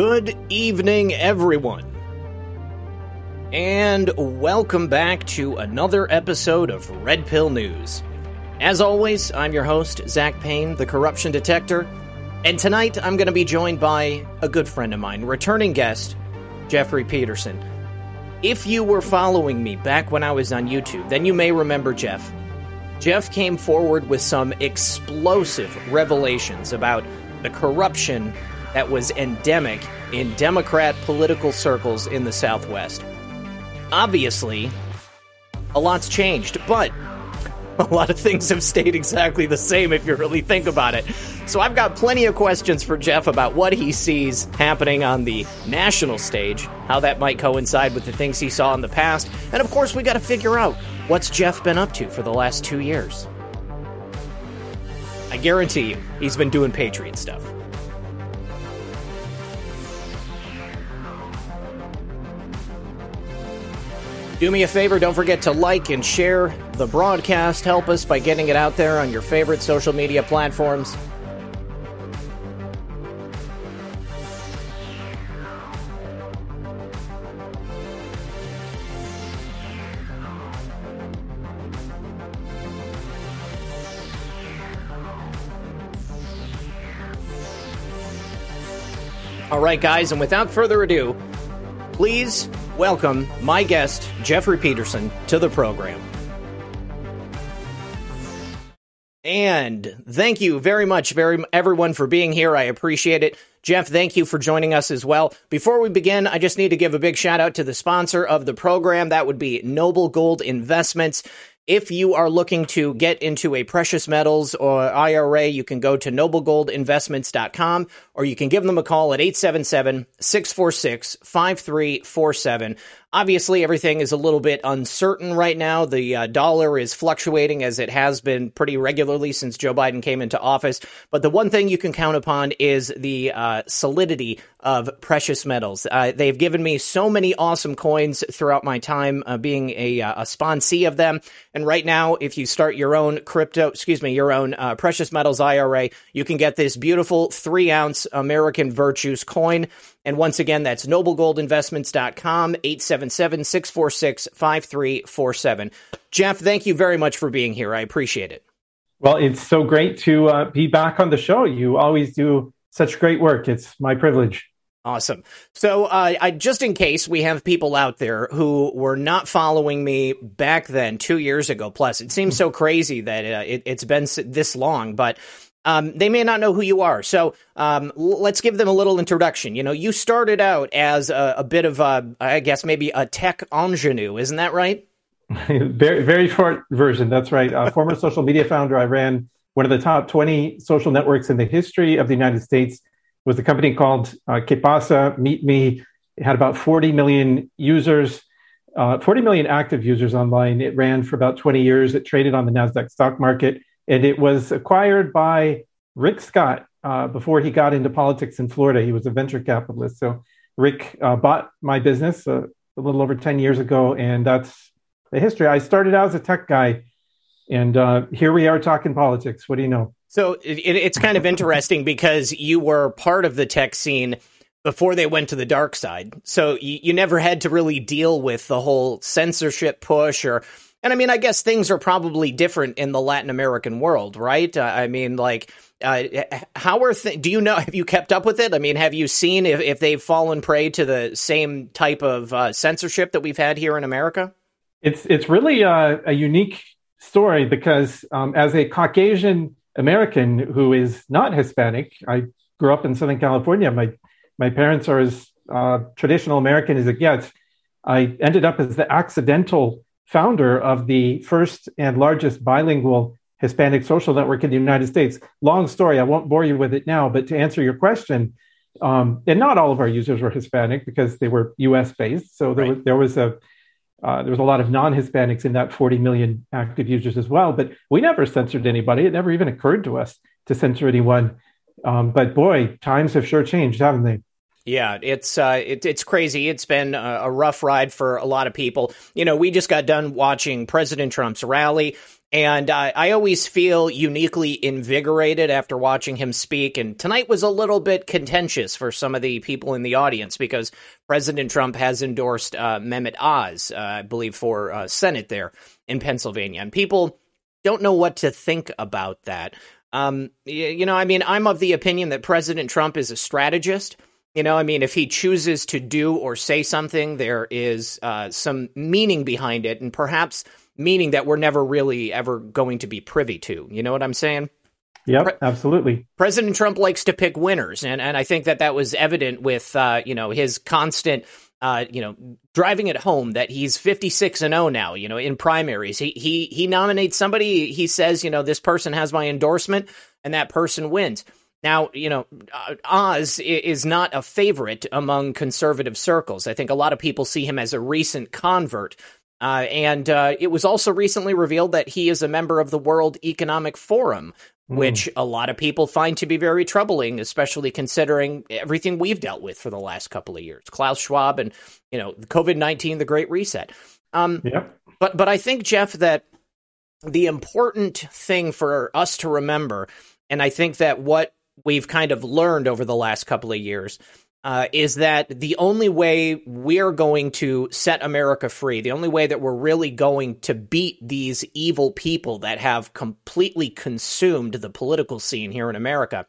Good evening, everyone. And welcome back to another episode of Red Pill News. As always, I'm your host, Zach Payne, the corruption detector. And tonight I'm going to be joined by a good friend of mine, returning guest, Jeffrey Peterson. If you were following me back when I was on YouTube, then you may remember Jeff. Jeff came forward with some explosive revelations about the corruption that was endemic in Democrat political circles in the Southwest. Obviously, a lot's changed, but a lot of things have stayed exactly the same if you really think about it. So I've got plenty of questions for Jeff about what he sees happening on the national stage, how that might coincide with the things he saw in the past, and of course, we got to figure out what's Jeff been up to for the last two years. I guarantee you, he's been doing Patriot stuff. Do me a favor, don't forget to like and share the broadcast. Help us by getting it out there on your favorite social media platforms. All right, guys, and without further ado, please welcome my guest, Jeffrey Peterson, to the program. And thank you very much, very everyone, for being here. I appreciate it. Jeff, thank you for joining us as well. Before we begin, I just need to give a big shout out to the sponsor of the program. That would be Noble Gold Investments. If you are looking to get into a precious metals or IRA, you can go to noblegoldinvestments.com or you can give them a call at 877 646 5347. Obviously, everything is a little bit uncertain right now. The uh, dollar is fluctuating as it has been pretty regularly since Joe Biden came into office. But the one thing you can count upon is the uh, solidity of precious metals. Uh, they've given me so many awesome coins throughout my time uh, being a, uh, a sponsee of them. And right now, if you start your own crypto, excuse me, your own uh, precious metals IRA, you can get this beautiful three ounce American Virtues coin. And once again, that's noblegoldinvestments.com, 877 646 5347. Jeff, thank you very much for being here. I appreciate it. Well, it's so great to uh, be back on the show. You always do such great work. It's my privilege. Awesome. So, uh, I, just in case we have people out there who were not following me back then, two years ago plus, it seems so crazy that uh, it, has been this long, but um, they may not know who you are. So um, let's give them a little introduction. You know, you started out as a, a bit of a, I guess maybe a tech ingenue, isn't that right? very, very short version. That's right. Former social media founder. I ran one of the top 20 social networks in the history of the United States. Was a company called uh, Meet Me. It had about 40 million users, uh, 40 million active users online. It ran for about 20 years. It traded on the NASDAQ stock market and it was acquired by Rick Scott uh, before he got into politics in Florida. He was a venture capitalist. So Rick uh, bought my business uh, a little over 10 years ago, and that's the history. I started out as a tech guy, and uh, here we are talking politics. What do you know? So it, it's kind of interesting because you were part of the tech scene before they went to the dark side. So you, you never had to really deal with the whole censorship push or and I mean, I guess things are probably different in the Latin American world, right? Uh, I mean, like, uh, how are do you know? Have you kept up with it? I mean, have you seen if, if they've fallen prey to the same type of uh, censorship that we've had here in America? It's it's really a, a unique story because um, as a Caucasian American who is not Hispanic, I grew up in Southern California. My my parents are as uh, traditional American as it gets, I ended up as the accidental founder of the first and largest bilingual Hispanic social network in the United States. Long story, I won't bore you with it now, but to answer your question, um, and not all of our users were Hispanic because they were U.S. based. So there right. was there was a uh, there was a lot of non-Hispanics in that 40 million active users as well. But we never censored anybody. It never even occurred to us to censor anyone. Um, but boy, times have sure changed, haven't they? Yeah, it's uh, it, it's crazy. It's been a, a rough ride for a lot of people. You know, we just got done watching President Trump's rally. And uh, I always feel uniquely invigorated after watching him speak. And tonight was a little bit contentious for some of the people in the audience because President Trump has endorsed uh, Mehmet Oz, uh, I believe, for uh, Senate there in Pennsylvania. And people don't know what to think about that. Um, you know, I mean, I'm of the opinion that President Trump is a strategist. You know, I mean, if he chooses to do or say something, there is uh, some meaning behind it. And perhaps meaning that we're never really ever going to be privy to. You know what I'm saying? Yep, Pre- absolutely. President Trump likes to pick winners, and and I think that that was evident with uh, you know his constant. Uh, you know, driving it home that he's 56 and 0 now, you know, in primaries. He he he nominates somebody, he says, you know, this person has my endorsement and that person wins. Now, you know, uh, Oz is not a favorite among conservative circles. I think a lot of people see him as a recent convert uh, and uh, it was also recently revealed that he is a member of the World Economic Forum, mm. which a lot of people find to be very troubling, especially considering everything we've dealt with for the last couple of years. Klaus Schwab and you know COVID nineteen, the Great Reset. Um, yep. But but I think Jeff that the important thing for us to remember, and I think that what we've kind of learned over the last couple of years uh, is that the only way we're going to set America free, the only way that we're really going to beat these evil people that have completely consumed the political scene here in America,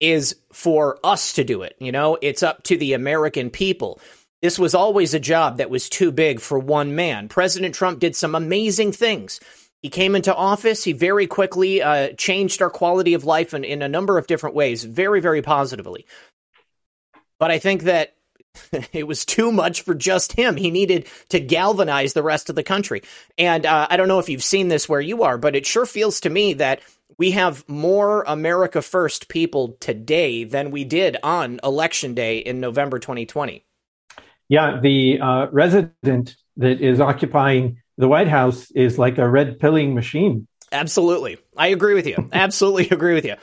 is for us to do it. You know, it's up to the American people. This was always a job that was too big for one man. President Trump did some amazing things. He came into office. He very quickly uh, changed our quality of life in, in a number of different ways, very, very positively. But I think that it was too much for just him. He needed to galvanize the rest of the country. And uh, I don't know if you've seen this where you are, but it sure feels to me that we have more America First people today than we did on Election Day in November 2020. Yeah, the uh, resident that is occupying the White House is like a red pilling machine. Absolutely. I agree with you. Absolutely agree with you.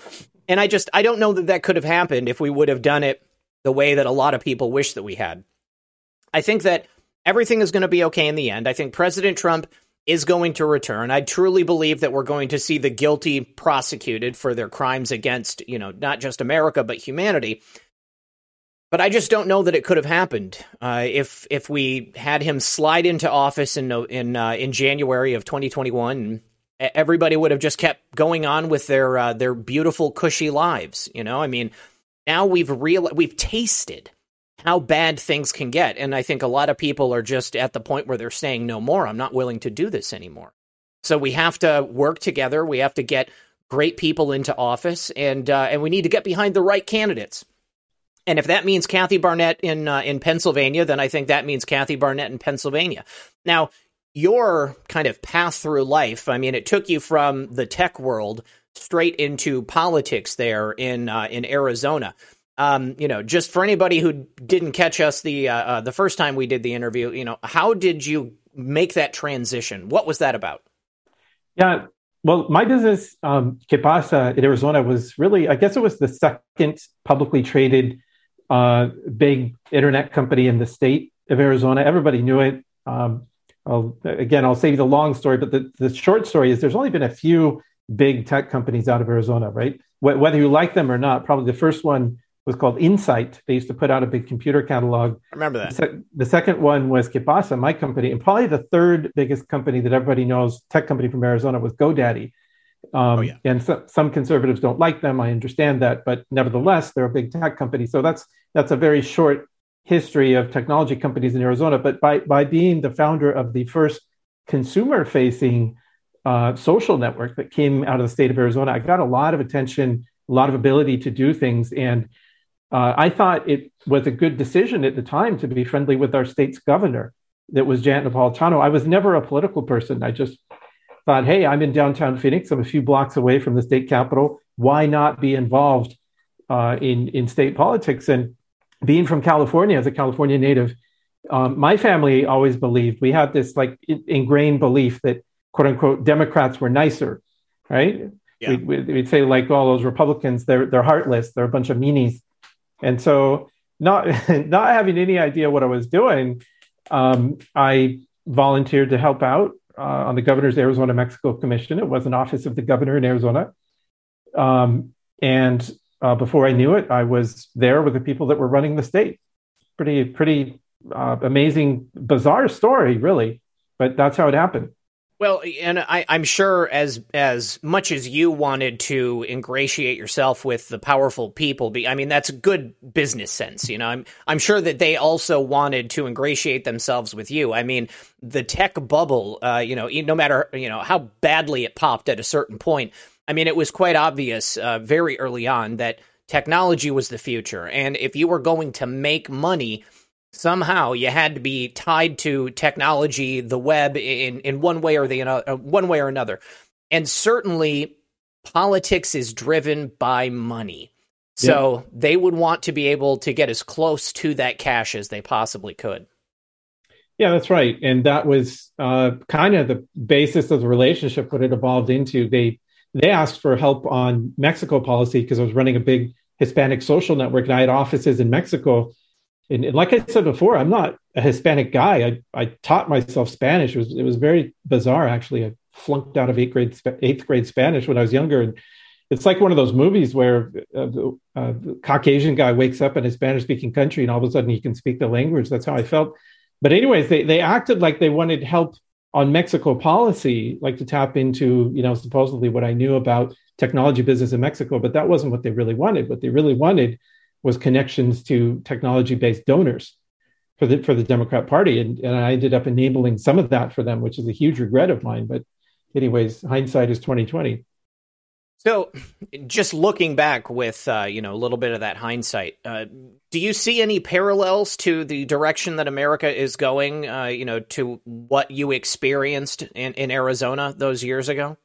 And I just, I don't know that that could have happened if we would have done it the way that a lot of people wish that we had. I think that everything is going to be okay in the end. I think President Trump is going to return. I truly believe that we're going to see the guilty prosecuted for their crimes against, you know, not just America but humanity. But I just don't know that it could have happened uh, if if we had him slide into office in in uh, in January of 2021. Everybody would have just kept going on with their uh, their beautiful, cushy lives. You know, I mean, now we've real we've tasted how bad things can get and i think a lot of people are just at the point where they're saying no more i'm not willing to do this anymore so we have to work together we have to get great people into office and uh, and we need to get behind the right candidates and if that means Kathy Barnette in uh, in Pennsylvania, then I think that means Kathy Barnette in Pennsylvania. Now, your kind of path through life, I mean, it took you from the tech world straight into politics there in uh, in Arizona. Um, you know, just for anybody who didn't catch us the uh, uh, the first time we did the interview, you know, how did you make that transition? What was that about? Yeah, well, my business, um, Que Pasa in Arizona, was really, I guess it was the second publicly traded uh, big internet company in the state of Arizona. Everybody knew it. Um, I'll, again, I'll save you the long story, but the, the short story is there's only been a few big tech companies out of Arizona, right? Wh- whether you like them or not, probably the first one was called Insight. They used to put out a big computer catalog. I remember that. The, se- the second one was Que Pasa, my company, and probably the third biggest company that everybody knows, tech company from Arizona, was GoDaddy. Um, oh, yeah. And so, some conservatives don't like them. I understand that, but nevertheless, they're a big tech company. So that's that's a very short history of technology companies in Arizona. But by by being the founder of the first consumer-facing uh, social network that came out of the state of Arizona. I got a lot of attention, a lot of ability to do things. And uh, I thought it was a good decision at the time to be friendly with our state's governor. That was Janet Napolitano. I was never a political person. I just thought, hey, I'm in downtown Phoenix. I'm a few blocks away from the state capitol. Why not be involved uh, in in state politics? And being from California, as a California native, um, my family always believed we had this like ingrained belief that quote unquote Democrats were nicer, right? Yeah. We'd, we'd, say like all those Republicans, they're they're heartless, they're a bunch of meanies, and so not not having any idea what I was doing, um, I volunteered to help out uh, on the governor's Arizona Mexico Commission. It was an office of the governor in Arizona, um, and uh, before I knew it, I was there with the people that were running the state. Pretty pretty uh, amazing, bizarre story, really, but that's how it happened. Well, and I, am sure as as much as you wanted to ingratiate yourself with the powerful people, be, I mean that's good business sense, you know. I'm I'm sure that they also wanted to ingratiate themselves with you. I mean, the tech bubble, uh, you know, no matter you know how badly it popped at a certain point, I mean, it was quite obvious uh, very early on that technology was the future, and if you were going to make money somehow you had to be tied to technology, the web in in one way or the uh, one way or another. And certainly politics is driven by money. So yep. they would want to be able to get as close to that cash as they possibly could. Yeah, that's right. And that was uh, kind of the basis of the relationship, what it evolved into. They they asked for help on Mexico policy because I was running a big Hispanic social network and I had offices in Mexico and, and, like I said before, I'm not a Hispanic guy. I, I taught myself Spanish. It was it was very bizarre actually. I flunked out of eighth grade eighth grade Spanish when I was younger, and it's like one of those movies where uh, the, uh, the Caucasian guy wakes up in a Spanish speaking country, and all of a sudden he can speak the language. That's how I felt. But anyways, they they acted like they wanted help on Mexico policy, like to tap into you know supposedly what I knew about technology business in Mexico, but that wasn't what they really wanted. What they really wanted was connections to technology-based donors for the for the Democrat Party, and, and I ended up enabling some of that for them, which is a huge regret of mine. But, anyways, hindsight is twenty twenty. So, just looking back with uh, you know a little bit of that hindsight, uh, do you see any parallels to the direction that America is going? Uh, you know, to what you experienced in, in Arizona those years ago.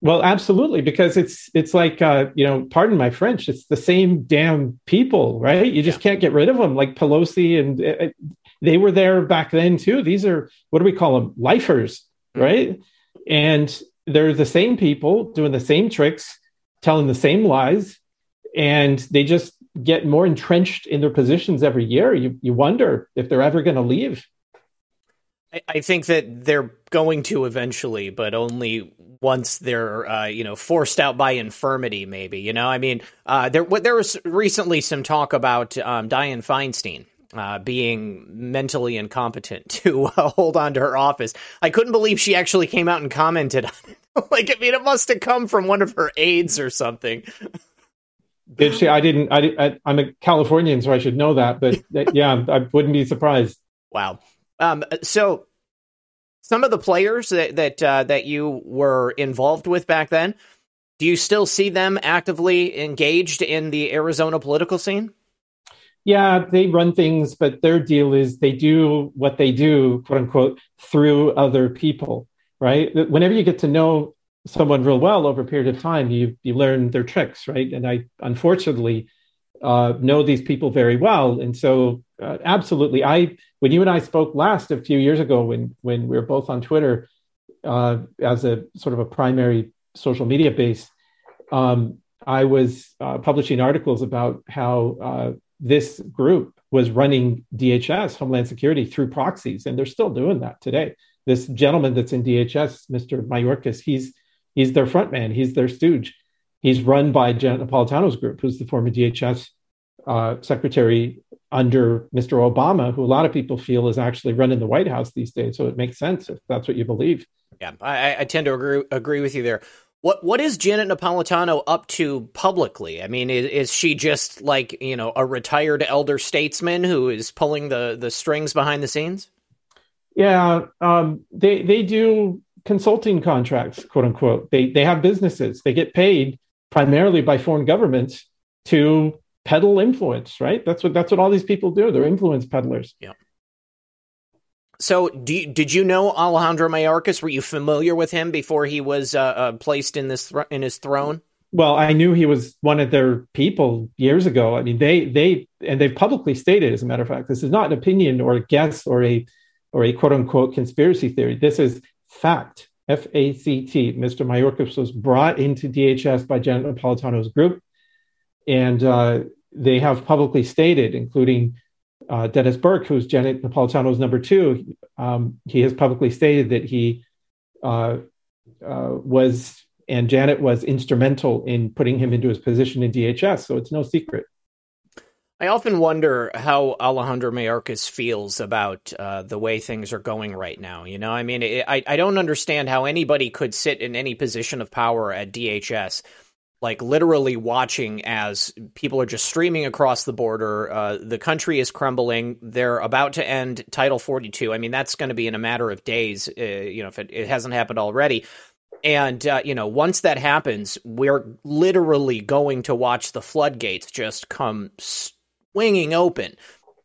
Well, absolutely, because it's it's like uh, you know, pardon my French, it's the same damn people, right? You just yeah. can't get rid of them. Like Pelosi, and uh, they were there back then too. These are what do we call them? Lifers, mm-hmm. right? And they're the same people doing the same tricks, telling the same lies, and they just get more entrenched in their positions every year. You you wonder if they're ever going to leave. I think that they're going to eventually, but only once they're uh, you know forced out by infirmity. Maybe you know. I mean, uh, there there was recently some talk about um, Dianne Feinstein. Uh, being mentally incompetent to uh, hold on to her office. I couldn't believe she actually came out and commented on it. like, I mean, it must have come from one of her aides or something. Did she? I didn't. I, I, I'm a Californian, so I should know that. But yeah, I wouldn't be surprised. Wow. Um, so some of the players that that uh, that you were involved with back then, do you still see them actively engaged in the Arizona political scene? Yeah, they run things, but their deal is they do what they do, quote unquote, through other people, right? Whenever you get to know someone real well over a period of time, you you learn their tricks, right? And I unfortunately uh, know these people very well, and so uh, absolutely, I when you and I spoke last a few years ago, when when we were both on Twitter uh, as a sort of a primary social media base, um, I was uh, publishing articles about how uh, this group was running DHS, Homeland Security, through proxies, and they're still doing that today. This gentleman that's in DHS, Mr. Mayorkas, he's he's their front man, he's their stooge. He's run by Janet Napolitano's group, who's the former DHS uh, secretary under Mr. Obama, who a lot of people feel is actually running the White House these days. So it makes sense if that's what you believe. Yeah, I, I tend to agree agree with you there. What what is Janet Napolitano up to publicly? I mean, is, is, she just like you know a retired elder statesman who is pulling the the strings behind the scenes? Yeah, um, they they do consulting contracts, quote unquote. They they have businesses. They get paid primarily by foreign governments to peddle influence, right? That's what that's what all these people do. They're influence peddlers. Yeah. So, you, did you know Alejandro Mayorkas? Were you familiar with him before he was uh, uh, placed in this th- in his throne? Well, I knew he was one of their people years ago. I mean, they they and they've publicly stated, as a matter of fact, this is not an opinion or a guess or a or a quote unquote conspiracy theory. This is fact. F A C T. Mr. Mayorkas was brought into DHS by Janet Napolitano's group, and uh, they have publicly stated, including uh, Dennis Burke, who's Janet Napolitano's number two, um, he has publicly stated that he uh, uh, was and Janet was instrumental in putting him into his position in DHS. So it's no secret. I often wonder how Alejandro Mayorkas feels about uh, the way things are going right now. You know, I mean, it, I I don't understand how anybody could sit in any position of power at DHS like literally watching as people are just streaming across the border. Uh, the country is crumbling. They're about to end Title 42. I mean, that's going to be in a matter of days, uh, you know, if it, it, hasn't happened already. And, uh, you know, once that happens, we're literally going to watch the floodgates just come swinging open.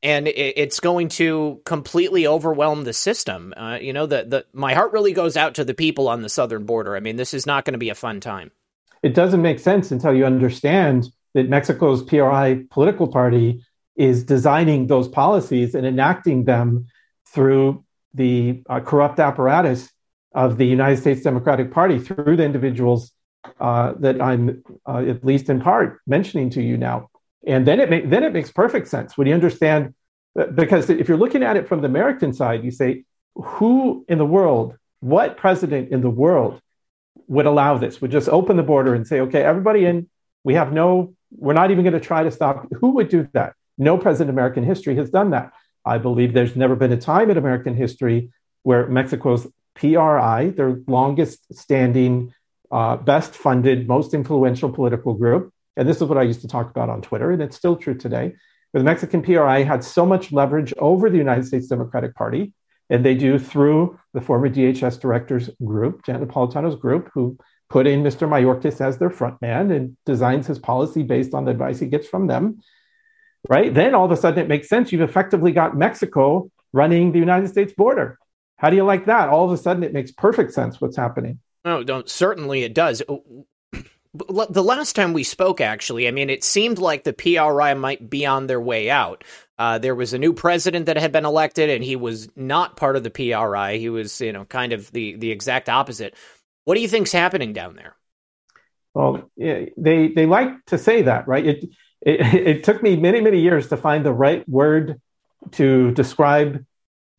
And it's going to completely overwhelm the system. Uh, you know, the, the my heart really goes out to the people on the southern border. I mean, this is not going to be a fun time it doesn't make sense until you understand that Mexico's PRI political party is designing those policies and enacting them through the uh, corrupt apparatus of the United States Democratic Party through the individuals uh, that I'm uh, at least in part mentioning to you now. And then it ma- then it makes perfect sense when you understand because if you're looking at it from the American side, you say, who in the world, what president in the world would allow this, would just open the border and say, okay, everybody in, we have no, we're not even going to try to stop. Who would do that? No president in American history has done that. I believe there's never been a time in American history where Mexico's PRI, their longest standing, uh, best funded, most influential political group, and this is what I used to talk about on Twitter, and it's still true today, where the Mexican PRI had so much leverage over the United States Democratic Party and they do through the former DHS director's group, Janet Napolitano's group, who put in Mr. Mayorkas as their front man and designs his policy based on the advice he gets from them. Right? Then all of a sudden it makes sense. You've effectively got Mexico running the United States border. How do you like that? All of a sudden it makes perfect sense what's happening. No, don't certainly it does. The last time we spoke, actually, I mean, it seemed like the PRI might be on their way out. Uh, there was a new president that had been elected, and he was not part of the PRI. He was, you know, kind of the the exact opposite. What do you think's happening down there? Well, they they like to say that, right? It, it it took me many many years to find the right word to describe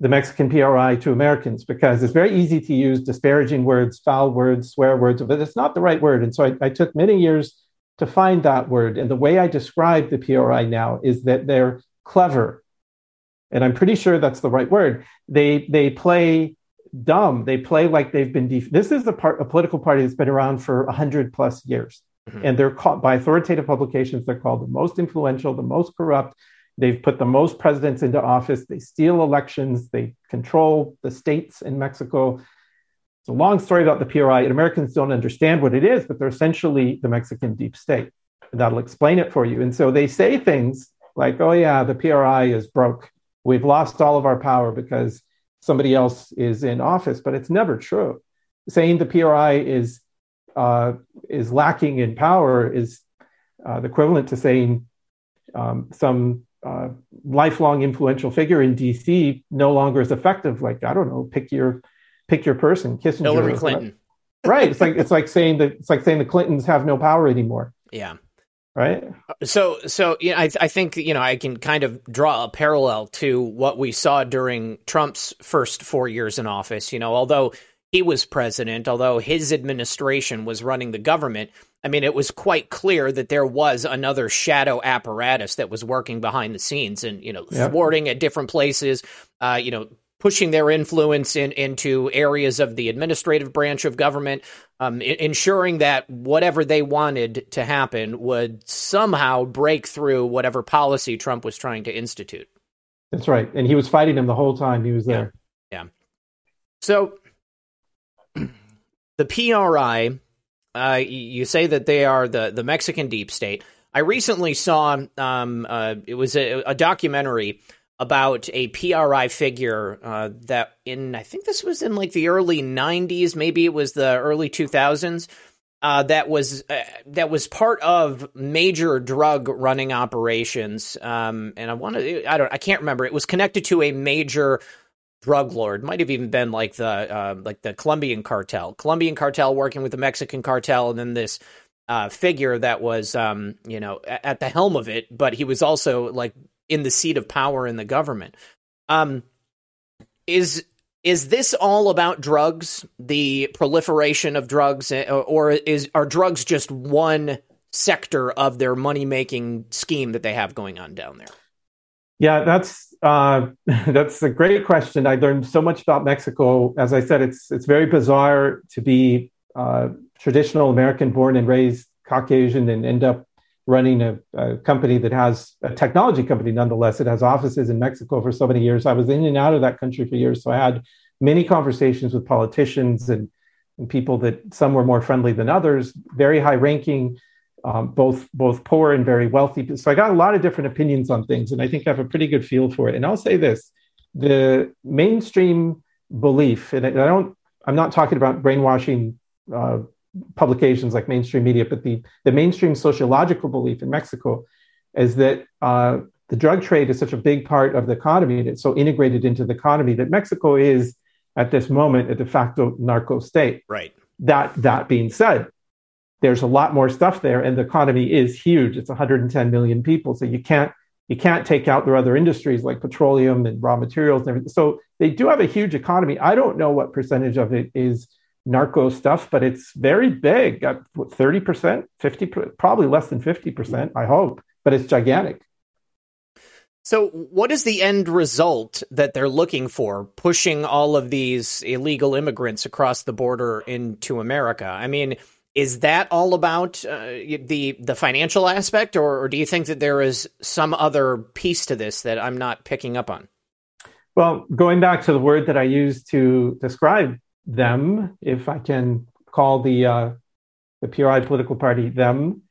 the Mexican PRI to Americans because it's very easy to use disparaging words, foul words, swear words, but it's not the right word. And so I, I took many years to find that word. And the way I describe the PRI now is that they're clever. And I'm pretty sure that's the right word. They they play dumb. They play like they've been. Def- this is a part a political party that's been around for hundred plus years, mm-hmm. and they're called by authoritative publications. They're called the most influential, the most corrupt. They've put the most presidents into office. They steal elections. They control the states in Mexico. It's a long story about the PRI, and Americans don't understand what it is, but they're essentially the Mexican deep state. And that'll explain it for you. And so they say things like, oh, yeah, the PRI is broke. We've lost all of our power because somebody else is in office, but it's never true. Saying the PRI is uh, is lacking in power is uh, the equivalent to saying um, some uh, lifelong influential figure in DC no longer is effective. Like I don't know, pick your pick your person, Kissinger, Hillary Clinton. Right. It's like it's like saying that it's like saying the Clintons have no power anymore. Yeah right? So, so yeah, I, I think you know I can kind of draw a parallel to what we saw during Trump's first four years in office. You know, although he was president, although his administration was running the government, I mean, it was quite clear that there was another shadow apparatus that was working behind the scenes and you know yep. thwarting at different places. Uh, you know, pushing their influence in, into areas of the administrative branch of government, um, I- ensuring that whatever they wanted to happen would somehow break through whatever policy Trump was trying to institute. That's right. And he was fighting him the whole time he was there. Yeah. yeah. So the PRI, uh, you say that they are the, the Mexican deep state. I recently saw um, uh, it was a, a, documentary about a PRI figure uh, that in I think this was in like the early '90s, maybe it was the early 2000s. Uh, that was uh, that was part of major drug running operations, um, and I want to I don't I can't remember. It was connected to a major drug lord. Might have even been like the uh, like the Colombian cartel, Colombian cartel working with the Mexican cartel, and then this uh, figure that was um, you know at the helm of it, but he was also like in the seat of power in the government. Um, is is this all about drugs, the proliferation of drugs, eh, or is are drugs just one sector of their money making scheme that they have going on down there? Yeah, that's uh, that's a great question. I learned so much about Mexico. As I said, it's it's very bizarre to be uh, traditional American born and raised Caucasian and end up running a, a, company that has a technology company nonetheless. It has offices in Mexico for so many years. I was in and out of that country for years. So I had many conversations with politicians and, and people that some were more friendly than others, very high ranking, um, both, both poor and very wealthy. So I got a lot of different opinions on things. And I think I have a pretty good feel for it. And I'll say this the mainstream belief, and I don't, I'm not talking about brainwashing uh, publications like mainstream media, but the, the mainstream sociological belief in Mexico is that uh, the drug trade is such a big part of the economy and it's so integrated into the economy that Mexico is at this moment a de facto narco state. Right. That that being said, there's a lot more stuff there, and the economy is huge. It's 110 million people, so you can't you can't take out their other industries like petroleum and raw materials and everything. So they do have a huge economy. I don't know what percentage of it is narco stuff, but it's very big. Thirty percent, fifty, probably less than fifty percent. I hope, but it's gigantic. So, what is the end result that they're looking for, pushing all of these illegal immigrants across the border into America? I mean, is that all about uh, the the financial aspect, or, or do you think that there is some other piece to this that I'm not picking up on? Well, going back to the word that I used to describe them, if I can call the uh, the PRI political party them.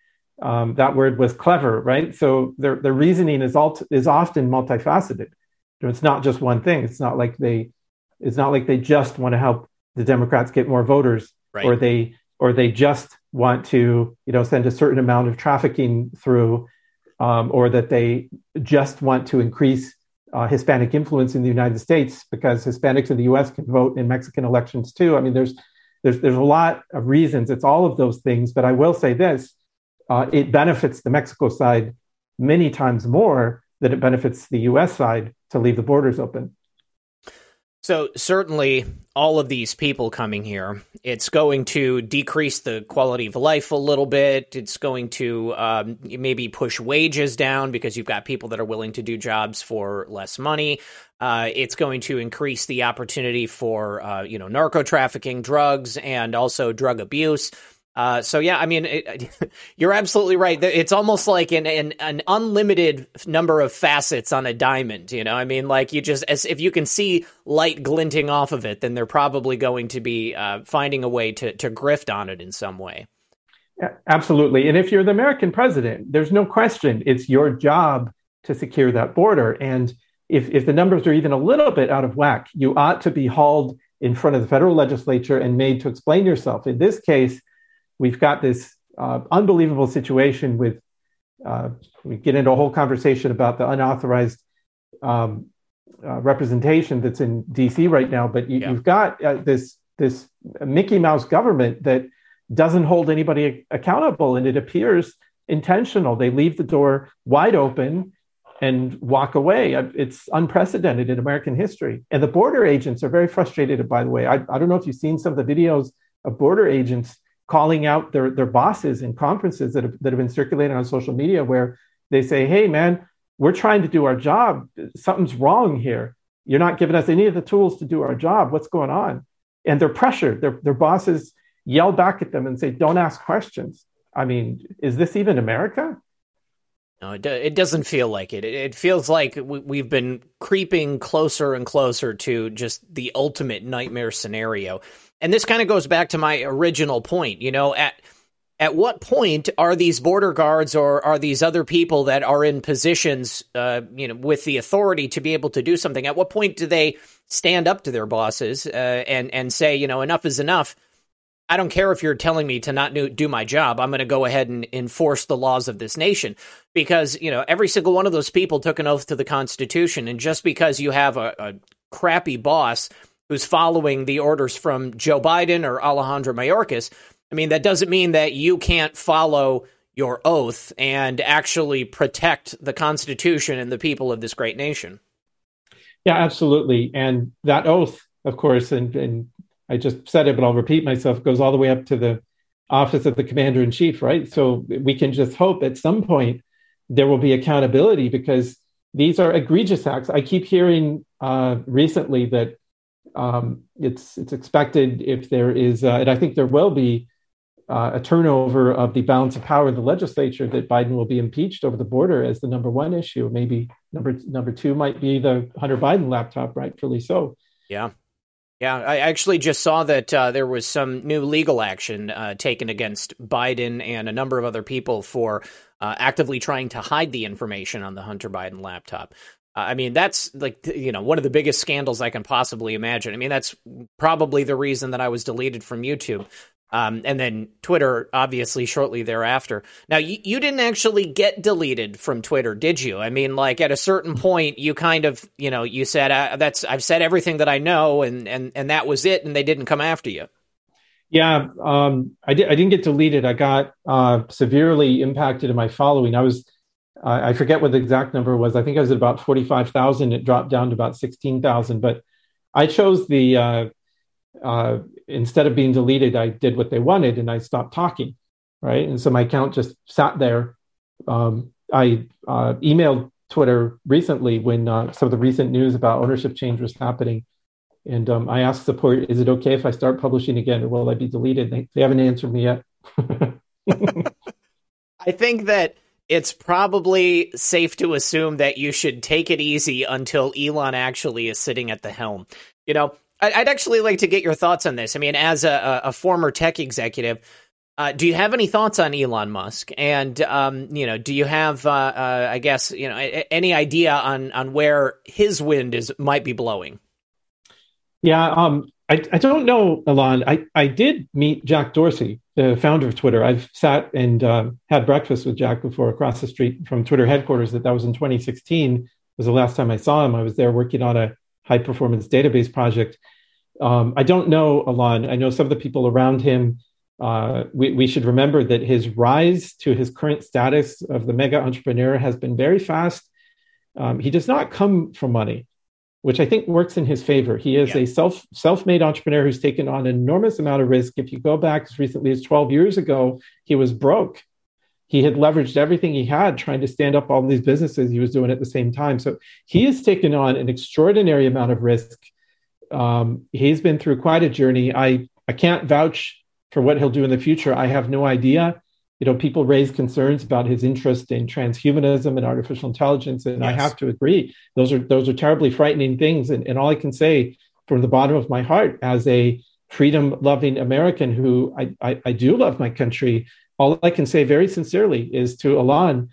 Um, that word was clever, right? So their their reasoning is all is often multifaceted. You know, It's not just one thing. It's not like they it's not like they just want to help the Democrats get more voters, right. or they or they just want to you know send a certain amount of trafficking through, um, or that they just want to increase uh, Hispanic influence in the United States because Hispanics in the U.S. can vote in Mexican elections too. I mean, there's there's there's a lot of reasons. It's all of those things, but I will say this: uh, it benefits the Mexico side many times more than it benefits the U.S. side to leave the borders open. So certainly, all of these people coming here, it's going to decrease the quality of life a little bit. It's going to um, maybe push wages down because you've got people that are willing to do jobs for less money. Uh, it's going to increase the opportunity for uh, you know narco trafficking, drugs, and also drug abuse. Uh, so yeah, I mean, it, you're absolutely right. It's almost like an, an, an unlimited number of facets on a diamond. You know, I mean, like you just as if you can see light glinting off of it, then they're probably going to be uh, finding a way to to grift on it in some way. Absolutely, and if you're the American president, there's no question it's your job to secure that border. And if if the numbers are even a little bit out of whack, you ought to be hauled in front of the federal legislature and made to explain yourself. In this case we've got this uh, unbelievable situation with uh, we get into a whole conversation about the unauthorized um, uh, representation that's in DC right now, but you, have got uh, this this Mickey Mouse government that doesn't hold anybody accountable, and it appears intentional. They leave the door wide open and walk away. Uh, it's unprecedented in American history. And the border agents are very frustrated. By the way, I, I don't know if you've seen some of the videos of border agents calling out their, their bosses in conferences that have, that have been circulating on social media where they say, hey, man, we're trying to do our job. Something's wrong here. You're not giving us any of the tools to do our job. What's going on? And they're pressured. Their, their bosses yell back at them and say, don't ask questions. I mean, is this even America? No, it, it doesn't feel like it. It feels like we've been creeping closer and closer to just the ultimate nightmare scenario. And this kind of goes back to my original point. You know, at at what point are these border guards or are these other people that are in positions, uh, you know, with the authority to be able to do something? At what point do they stand up to their bosses uh, and and say, you know, enough is enough? I don't care if you're telling me to not do my job. I'm going to go ahead and enforce the laws of this nation because, you know, every single one of those people took an oath to the Constitution. And just because you have a, a crappy boss who's following the orders from Joe Biden or Alejandro Mayorkas, I mean, that doesn't mean that you can't follow your oath and actually protect the Constitution and the people of this great nation. Yeah, absolutely. And that oath, of course, and, and I just said it, but I'll repeat myself, goes all the way up to the office of the commander in chief, right? So we can just hope at some point there will be accountability because these are egregious acts. I keep hearing uh, recently that um, it's it's expected if there is, uh, and I think there will be uh, a turnover of the balance of power in the legislature that Biden will be impeached over the border as the number one issue. Maybe number number two might be the Hunter Biden laptop, rightfully so. Yeah. Yeah, I actually just saw that uh, there was some new legal action uh, taken against Biden and a number of other people for uh, actively trying to hide the information on the Hunter Biden laptop. I mean, that's like, you know, one of the biggest scandals I can possibly imagine. I mean, that's probably the reason that I was deleted from YouTube um, and then Twitter, obviously, shortly thereafter. Now, you, you didn't actually get deleted from Twitter, did you? I mean, like at a certain point, you kind of, you know, you said, "That's I've said everything that I know," and and and that was it, and they didn't come after you. Yeah, um, I, did, I didn't get deleted. I got uh, severely impacted in my following. I was, uh, I forget what the exact number was. I think I was at about 45,000. It dropped down to about 16,000. But I chose the uh, uh, instead of being deleted, I did what they wanted and I stopped talking, right? And so my account just sat there. Um, I uh, emailed Twitter recently when uh, some of the recent news about ownership change was happening. And um, I asked support, is it okay if I start publishing again or will I be deleted? They, they haven't answered me yet. I think that it's probably safe to assume that you should take it easy until Elon actually is sitting at the helm. You know, I'd actually like to get your thoughts on this. I mean, as a, a former tech executive, uh, do you have any thoughts on Elon Musk? And um, you know, do you have, uh, uh, I guess, you know, any idea on on where his wind is might be blowing? Yeah, um, I, I don't know, Alon. I I did meet Jack Dorsey, the founder of Twitter. I've sat and uh, had breakfast with Jack before across the street from Twitter headquarters. That that was in 2016. Was the last time I saw him. I was there working on a high performance database project um, I don't know Alon. I know some of the people around him. Uh, we, we, should remember that his rise to his current status of the mega entrepreneur has been very fast. Um, he does not come from money, which I think works in his favor. He is yeah. a self self made entrepreneur who's taken on an enormous amount of risk. If you go back as recently as 12 years ago, he was broke. He had leveraged everything he had trying to stand up all these businesses he was doing at the same time. So he has taken on an extraordinary amount of risk um, he's been through quite a journey. I I can't vouch for what he'll do in the future. I have no idea. You know, people raise concerns about his interest in transhumanism and artificial intelligence, and yes. I have to agree. Those are those are terribly frightening things. And, and all I can say from the bottom of my heart, as a freedom-loving American who I, I, I do love my country, all I can say very sincerely is to Alon,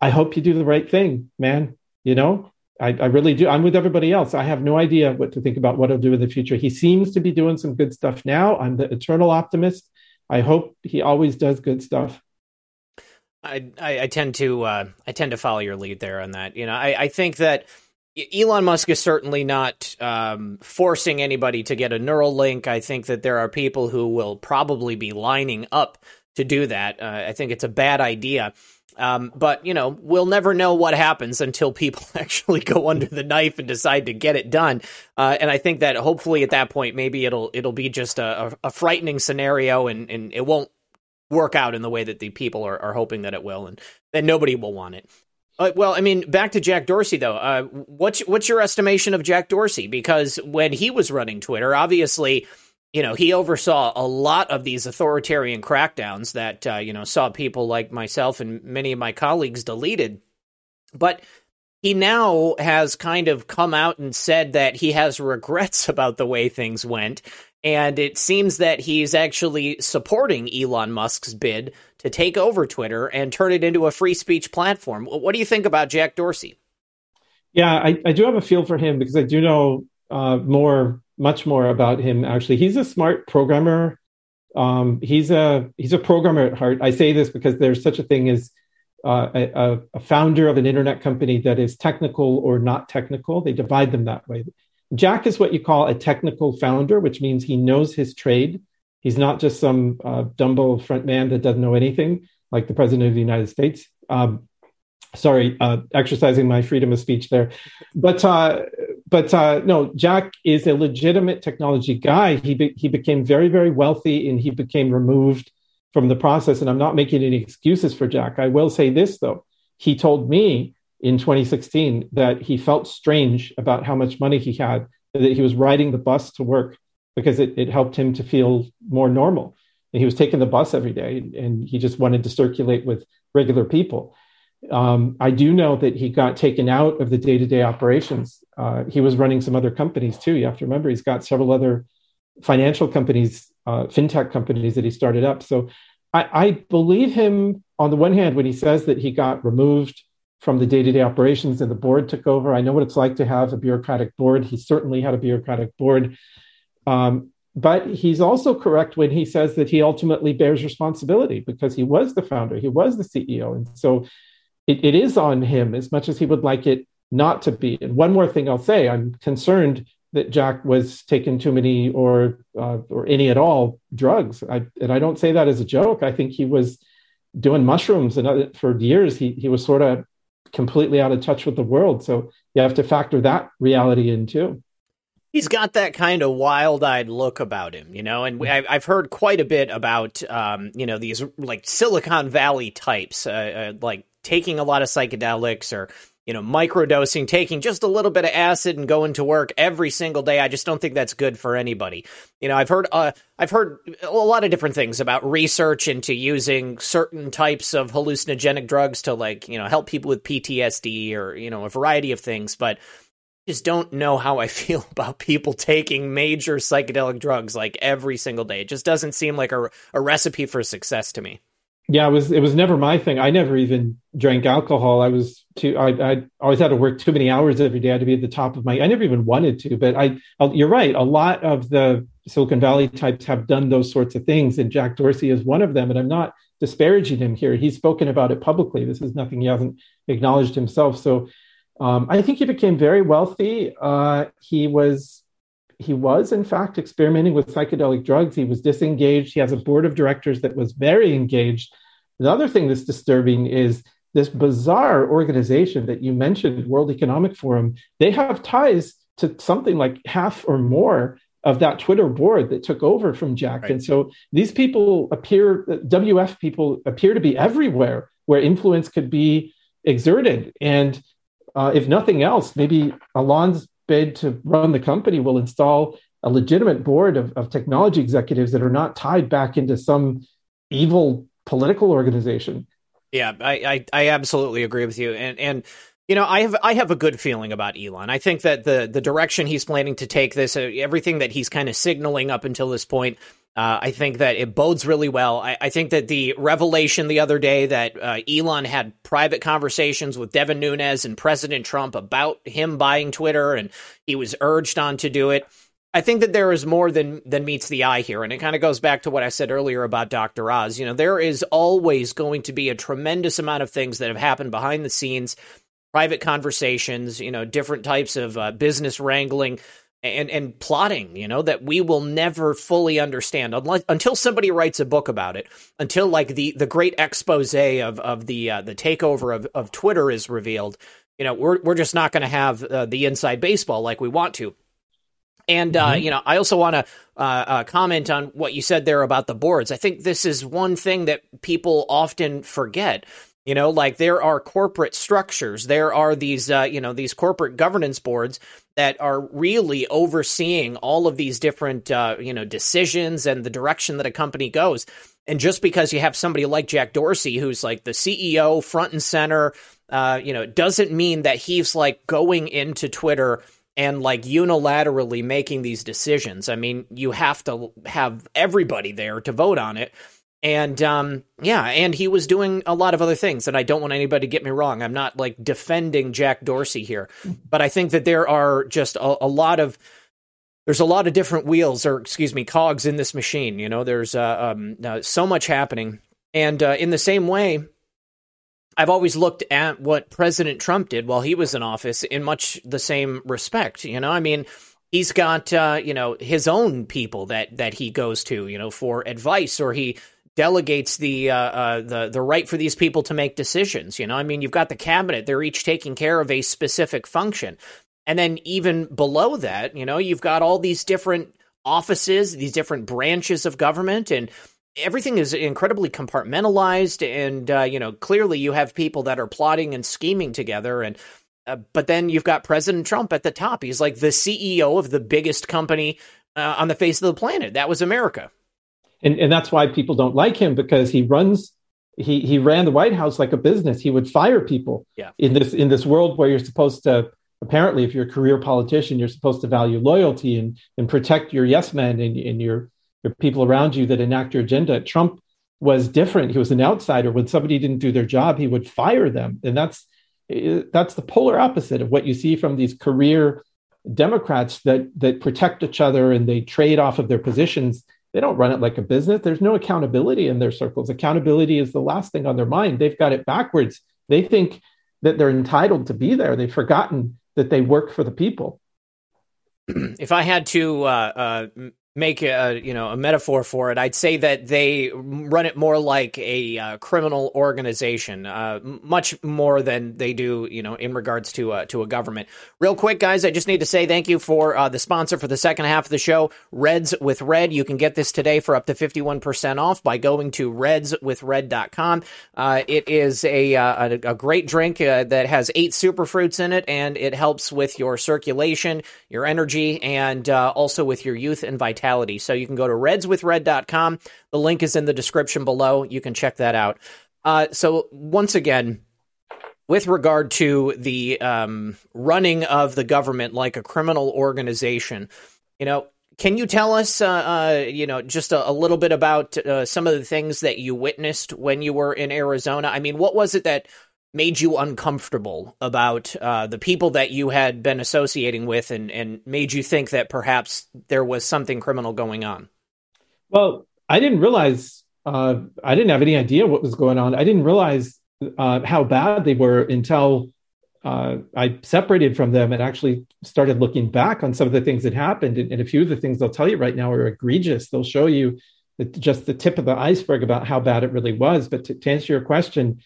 I hope you do the right thing, man. You know, I, I, really do. I'm with everybody else. I have no idea what to think about what he'll do in the future. He seems to be doing some good stuff now. I'm the eternal optimist. I hope he always does good stuff. I, I, I tend to uh, I tend to follow your lead there on that. You know, I, I think that Elon Musk is certainly not um, forcing anybody to get a Neuralink. I think that there are people who will probably be lining up to do that. Uh, I think it's a bad idea. Um, but you know, we'll never know what happens until people actually go under the knife and decide to get it done. Uh, and I think that hopefully at that point, maybe it'll it'll be just a, a, frightening scenario, and, and it won't work out in the way that the people are, are hoping that it will, and then nobody will want it. Uh, well, I mean, back to Jack Dorsey though. Uh, what's what's your estimation of Jack Dorsey? Because when he was running Twitter, obviously you know, he oversaw a lot of these authoritarian crackdowns that, uh, you know, saw people like myself and many of my colleagues deleted. But he now has kind of come out and said that he has regrets about the way things went. And it seems that he's actually supporting Elon Musk's bid to take over Twitter and turn it into a free speech platform. What do you think about Jack Dorsey? Yeah, I, I do have a feel for him because I do know uh, more, much more about him. Actually, he's a smart programmer. Um, he's a he's a programmer at heart. I say this because there's such a thing as uh, a, a, founder of an internet company that is technical or not technical. They divide them that way. Jack is what you call a technical founder, which means he knows his trade. He's not just some uh, Dumbo front man that doesn't know anything, like the president of the United States. Um, sorry, uh, exercising my freedom of speech there, but uh, but uh, no, Jack is a legitimate technology guy. He be- he became very very wealthy, and he became removed from the process. And I'm not making any excuses for Jack. I will say this though: he told me in 2016 that he felt strange about how much money he had, that he was riding the bus to work because it, it helped him to feel more normal. And he was taking the bus every day and he just wanted to circulate with regular people. Um, I do know that he got taken out of the day to day operations. Uh, he was running some other companies too. You have to remember, he's got several other financial companies, uh, fintech companies that he started up. So I, I believe him on the one hand when he says that he got removed from the day-to-day operations and the board took over. I know what it's like to have a bureaucratic board. He certainly had a bureaucratic board. Um, but he's also correct when he says that he ultimately bears responsibility because he was the founder, he was the CEO. And so it, it is on him as much as he would like it not to be. And one more thing I'll say I'm concerned that Jack was taking too many or uh, or any at all drugs. I, and I don't say that as a joke. I think he was doing mushrooms and other, for years he he was sort of completely out of touch with the world. So you have to factor that reality in too. He's got that kind of wild-eyed look about him, you know, and I've heard quite a bit about, um, you know, these like Silicon Valley types, uh, uh, like taking a lot of psychedelics or you know, microdosing, taking just a little bit of acid and going to work every single day. I just don't think that's good for anybody. You know, I've heard uh, I've heard a lot of different things about research into using certain types of hallucinogenic drugs to like, you know, help people with PTSD or, you know, a variety of things, but just don't know how I feel about people taking major psychedelic drugs like every single day. It just doesn't seem like a, a recipe for success to me yeah, it was it was never my thing. I never even drank alcohol. I was too. I I always had to work too many hours every day. I had to be at the top of my. I never even wanted to, but I. You're right. A lot of the Silicon Valley types have done those sorts of things, and Jack Dorsey is one of them. And I'm not disparaging him here. He's spoken about it publicly. This is nothing he hasn't acknowledged himself. So um, I think he became very wealthy. Uh, he was he was in fact experimenting with psychedelic drugs. He was disengaged. He has a board of directors that was very engaged. The other thing that's disturbing is this bizarre organization that you mentioned world economic forum they have ties to something like half or more of that twitter board that took over from jack. Right. and so these people appear wf people appear to be everywhere where influence could be exerted. And uh, if nothing else maybe Elon's to run the company will install a legitimate board of, of technology executives that are not tied back into some evil political organization. Yeah, I, I, I absolutely agree with you. And and you know, I have I have a good feeling about Elon. I think that the the direction he's planning to take this, uh, everything that he's kind of signaling up until this point, uh, I think that it bodes really well. I, I, think that the revelation the other day that uh, Elon had private conversations with Devin Nunes and President Trump about him buying Twitter, and he was urged on to do it. I think that there is more than than meets the eye here, and it kind of goes back to what I said earlier about Dr. Oz. You know, there is always going to be a tremendous amount of things that have happened behind the scenes, private conversations, you know, different types of uh, business wrangling and and plotting, you know, that we will never fully understand unless, until somebody writes a book about it. Until like the the great expose of of the uh, the takeover of of Twitter is revealed. You know, we're we're just not going to have uh, the inside baseball like we want to. And uh, mm-hmm. you know, I also want to uh, uh, comment on what you said there about the boards. I think this is one thing that people often forget. You know, like there are corporate structures, there are these, uh, you know, these corporate governance boards that are really overseeing all of these different, uh, you know, decisions and the direction that a company goes. And just because you have somebody like Jack Dorsey, who's like the CEO, front and center, uh, you know, doesn't mean that he's like going into Twitter and like unilaterally making these decisions. I mean, you have to have everybody there to vote on it. And um, yeah, and he was doing a lot of other things. And I don't want anybody to get me wrong. I'm not like defending Jack Dorsey here, but I think that there are just a, a lot of there's a lot of different wheels or excuse me cogs in this machine. You know, there's uh, um, uh, so much happening. And uh, in the same way, I've always looked at what President Trump did while he was in office in much the same respect. You know, I mean, he's got uh, you know his own people that that he goes to, you know, for advice, or he delegates the uh, uh, the the right for these people to make decisions. You know, I mean, you've got the cabinet; they're each taking care of a specific function, and then even below that, you know, you've got all these different offices, these different branches of government, and everything is incredibly compartmentalized. And uh, you know, clearly, you have people that are plotting and scheming together, and uh, but then you've got President Trump at the top. He's like the CEO of the biggest company uh, on the face of the planet. That was America and and that's why people don't like him because he runs he he ran the White House like a business. He would fire people. Yeah. In this in this world where you're supposed to apparently if you're a career politician you're supposed to value loyalty and and protect your yes men and, and your your people around you that enact your agenda. Trump was different. He was an outsider. When somebody didn't do their job, he would fire them, and that's eh, that's the polar opposite of what you see from these career Democrats that that protect each other and they trade off of their positions they don't run it like a business. There's no accountability in their circles. Accountability is the last thing on their mind. They've got it backwards. They think that they're entitled to be there. They've forgotten that they work for the people. If I had to uh, uh, make a you know a metaphor for it, I'd say that they run it more like a uh, criminal organization, uh, much more than they do you know in regards to uh, to a government. Real quick, guys, I just need to say thank you for uh, the sponsor for the second half of the show, Reds with Red. You can get this today for up to fifty one percent off by going to RedsWithRed.com. Uh, it is a, uh, a, a great drink that has eight super fruits in it, and it helps with your circulation, your energy, and also with your youth and vitality vitality. So you can go to redswithred.com. The link is in the description below. You can check that out. Uh, so once again, with regard to the um, running of the government like a criminal organization, you know, can you tell us, uh, uh, you know, just a, a little bit about uh, some of the things that you witnessed when you were in Arizona? I mean, what was it that made you uncomfortable about uh, the people that you had been associating with and, and made you think that perhaps there was something criminal going on? Well, I didn't realize, uh, I didn't have any idea what was going on. I didn't realize uh, how bad they were until uh, I separated from them and actually started looking back on some of the things that happened. And, and a few of the things they'll tell you right now are egregious. They'll show you just the tip of the iceberg about how bad it really was. But to, to answer your question,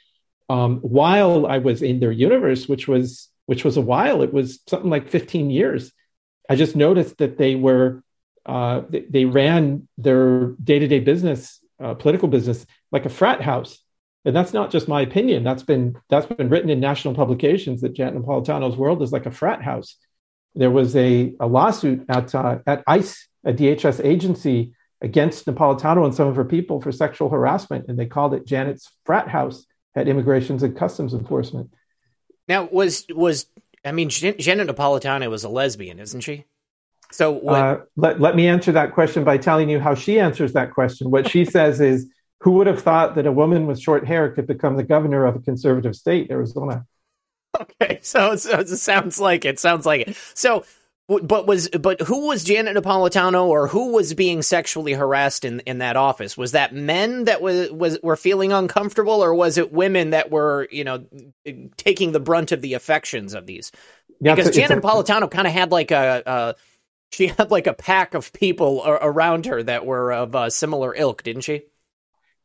um, while I was in their universe, which was which was a while, it was something like 15 years. I just noticed that they were uh, they, they, ran their day to day business, uh, political business, like a frat house, and that's not just my opinion. That's been that's been written in national publications that Janet Napolitano's world is like a frat house. There was a, a lawsuit at uh, at ICE, a DHS agency, against Napolitano and some of her people for sexual harassment, and they called it Janet's frat house at Immigrations and Customs Enforcement. Now, was was I mean, Janet Napolitano was a lesbian, isn't she? So what... uh, let let me answer that question by telling you how she answers that question. What she says is, "Who would have thought that a woman with short hair could become the governor of a conservative state, Arizona?" Okay, so, so it sounds like it. Sounds like it. So but was but who was Janet Napolitano or who was being sexually harassed in in that office? Was that men that was was were feeling uncomfortable, or was it women that were you know taking the brunt of the affections of these? Yeah, because it's, Janet it's Napolitano kind of had like a, a, she had like a pack of people around her that were of a similar ilk, didn't she?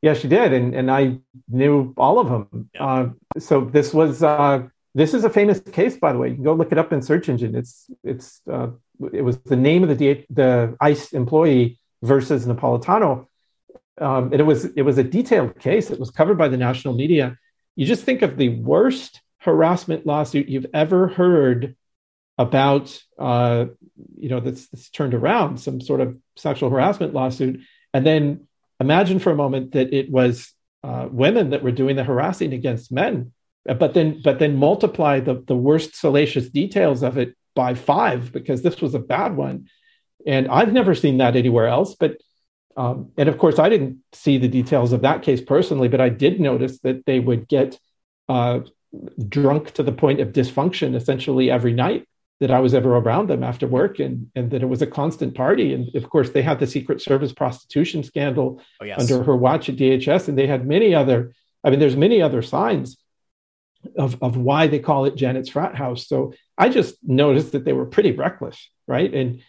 Yeah, she did, and and I knew all of them. Yeah. Uh, so this was. Uh, this is a famous case, by the way. You can go look it up in search engine. It's it's uh, it was the name of the the ICE employee versus Napolitano, um, and it was it was a detailed case. It was covered by the national media. You just think of the worst harassment lawsuit you've ever heard about. Uh, you know that's, that's turned around some sort of sexual harassment lawsuit, and then imagine for a moment that it was uh, women that were doing the harassing against men but then but then multiply the, the worst salacious details of it by five because this was a bad one. And I've never seen that anywhere else. But um, and of course, I didn't see the details of that case personally, but I did notice that they would get uh, drunk to the point of dysfunction essentially every night that I was ever around them after work, and and that it was a constant party. And of course, they had the Secret Service prostitution scandal oh, yes. under her watch at DHS, and they had many other. I mean, there's many other signs of of why they call it Janet's frat house. So I just noticed that they were pretty reckless, right? And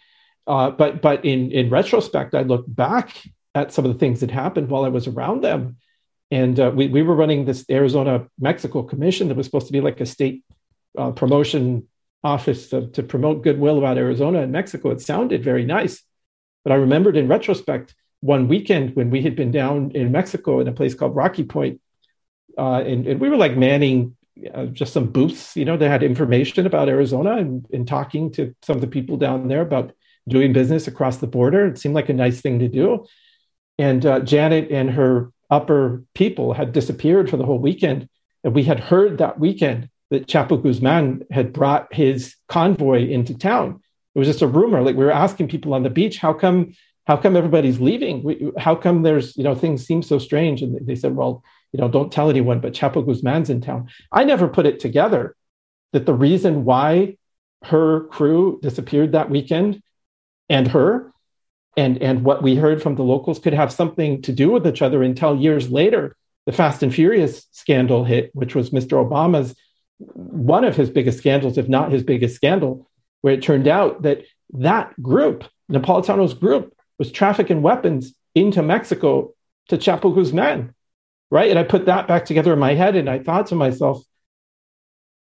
uh, but but in in retrospect, I look back at some of the things that happened while I was around them, and uh, we we were running this Arizona Mexico Commission that was supposed to be like a state uh, promotion office to, to promote goodwill about Arizona and Mexico. It sounded very nice, but I remembered in retrospect one weekend when we had been down in Mexico in a place called Rocky Point, uh, and, and we were like manning uh, just some booths, you know, they had information about Arizona and, and talking to some of the people down there about doing business across the border. It seemed like a nice thing to do. And uh, Janet and her upper people had disappeared for the whole weekend. And we had heard that weekend that Chapo Guzman had brought his convoy into town. It was just a rumor. Like we were asking people on the beach, how come, how come everybody's leaving? How come there's, you know, things seem so strange? And they said, well, you know, don't tell anyone, but Chapo Guzman's in town. I never put it together that the reason why her crew disappeared that weekend and her and and what we heard from the locals could have something to do with each other until years later the fast and furious scandal hit which was mr obama's one of his biggest scandals if not his biggest scandal where it turned out that that group napolitano's group was trafficking weapons into mexico to chapo guzman right and i put that back together in my head and i thought to myself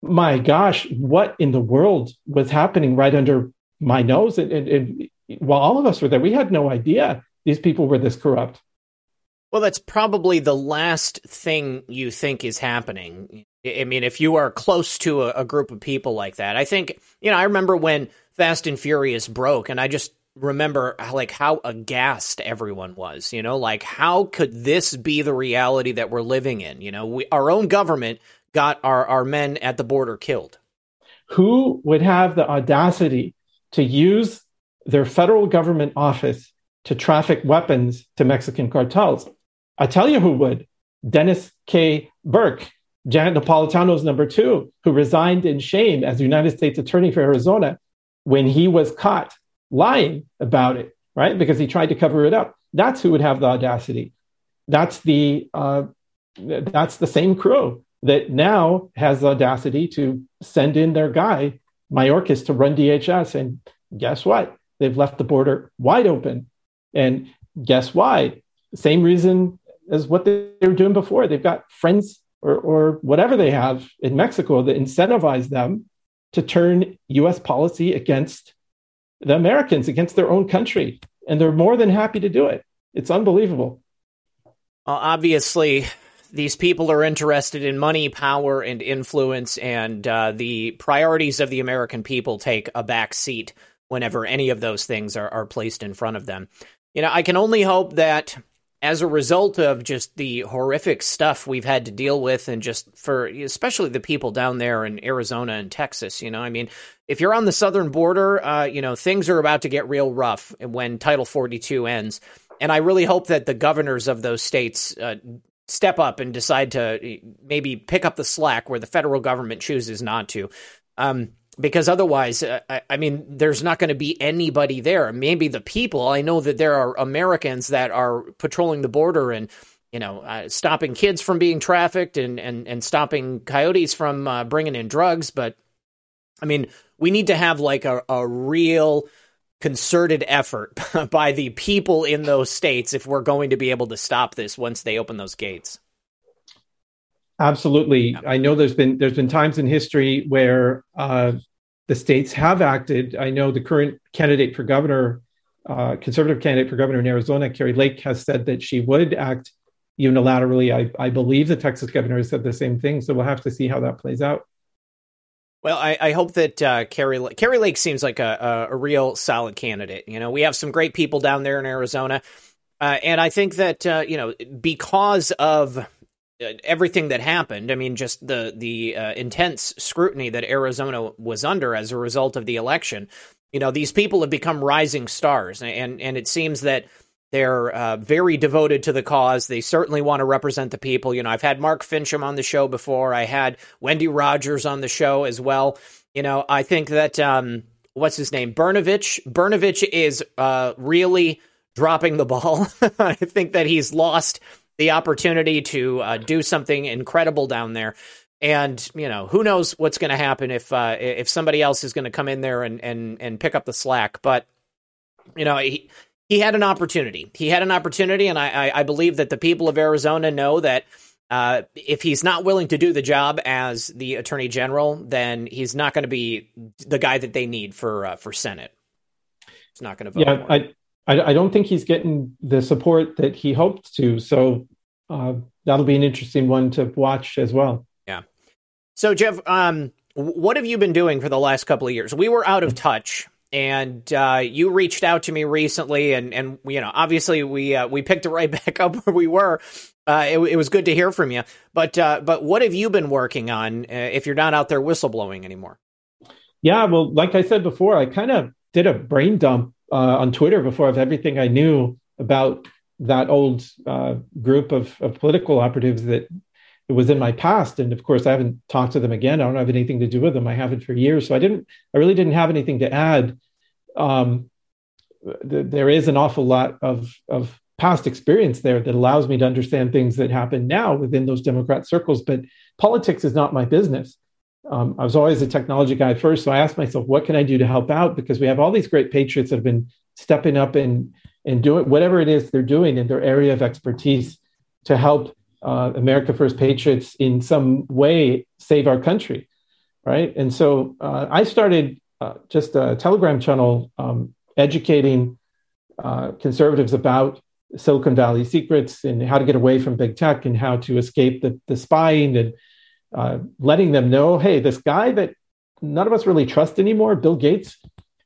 my gosh what in the world was happening right under my nose. And, and, and while all of us were there, we had no idea these people were this corrupt. Well, that's probably the last thing you think is happening. I mean, if you are close to a, a, group of people like that, I think, you know, I remember when Fast and Furious broke, and I just remember like how aghast everyone was, you know, like how could this be the reality that we're living in? You know, we, our own government got our, our men at the border killed. Who would have the audacity to use their federal government office to traffic weapons to Mexican cartels. I tell you who would Dennis K. Burke, Janet Napolitano's number two, who resigned in shame as United States Attorney for Arizona when he was caught lying about it, right? Because he tried to cover it up. That's who would have the audacity. That's the uh, that's the same crew that now has the audacity to send in their guy Mayorkas to run DHS. And guess what? They've left the border wide open. And guess why? Same reason as what they were doing before. They've got friends or, or whatever they have in Mexico that incentivize them to turn US policy against the Americans, against their own country. And they're more than happy to do it. It's unbelievable. Well, obviously, these people are interested in money, power, and influence, and uh, the priorities of the American people take a back seat whenever any of those things are, are placed in front of them. You know, I can only hope that as a result of just the horrific stuff we've had to deal with, and just for especially the people down there in Arizona and Texas, you know, I mean, if you're on the southern border, uh, you know, things are about to get real rough when Title 42 ends. And I really hope that the governors of those states uh, step up and decide to maybe pick up the slack where the federal government chooses not to. Um, because otherwise, uh, I, I, mean, there's not going to be anybody there. Maybe the people. I know that there are Americans that are patrolling the border and you know uh, stopping kids from being trafficked and and and stopping coyotes from uh, bringing in drugs. But I mean, we need to have like a, a real concerted effort by the people in those states if we're going to be able to stop this once they open those gates. Absolutely, yeah. I know there's been there's been times in history where uh, the states have acted. I know the current candidate for governor, uh, conservative candidate for governor in Arizona, Kari Lake, has said that she would act unilaterally. I, I believe the Texas governor has said the same thing. So we'll have to see how that plays out. Well, I, I hope that uh, Kari Kari Lake seems like a, a, a, real solid candidate. You know, we have some great people down there in Arizona, uh, and I think that uh, you know because of uh, everything that happened. I mean, just the the uh, intense scrutiny that Arizona was under as a result of the election. You know, these people have become rising stars, and and it seems that they're uh, very devoted to the cause. They certainly want to represent the people. You know, I've had Mark Finchem on the show before. I had Wendy Rogers on the show as well. You know, I think that um, what's his name, Brnovich. Brnovich is uh, really dropping the ball. I think that he's lost the opportunity to uh, do something incredible down there. And you know who knows what's going to happen if uh, if somebody else is going to come in there and, and and pick up the slack. But you know he he had an opportunity. He had an opportunity, and I I, I believe that the people of Arizona know that. Uh, if he's not willing to do the job as the attorney general, then he's not going to be the guy that they need for uh, for Senate. He's not going to vote. Yeah, I, I, I don't think he's getting the support that he hoped to. So uh, that'll be an interesting one to watch as well. Yeah. So Jeff, um, what have you been doing for the last couple of years? We were out of touch, and uh, you reached out to me recently, and and you know, obviously we uh, we picked it right back up where we were. Uh, it, it, was good to hear from you, but uh, but what have you been working on? Uh, if you're not out there whistleblowing anymore? Yeah, well, like I said before, I kind of did a brain dump uh, on Twitter before of everything I knew about that old group of, of political operatives that was in my past. And of course, I haven't talked to them again. I don't have anything to do with them. I haven't for years. So I didn't, I really didn't have anything to add. Um, th- there is an awful lot of, of past experience there that allows me to understand things that happen now within those Democrat circles. But politics is not my business. Um, I was always a technology guy first, so I asked myself, what can I do to help out? Because we have all these great patriots that have been stepping up and and doing whatever it is they're doing in their area of expertise to help uh, America First patriots in some way save our country, right? And so uh, I started uh, just a Telegram channel um, educating uh, conservatives about Silicon Valley secrets and how to get away from big tech and how to escape the, the spying and uh, letting them know, hey, this guy that none of us really trust anymore, Bill Gates,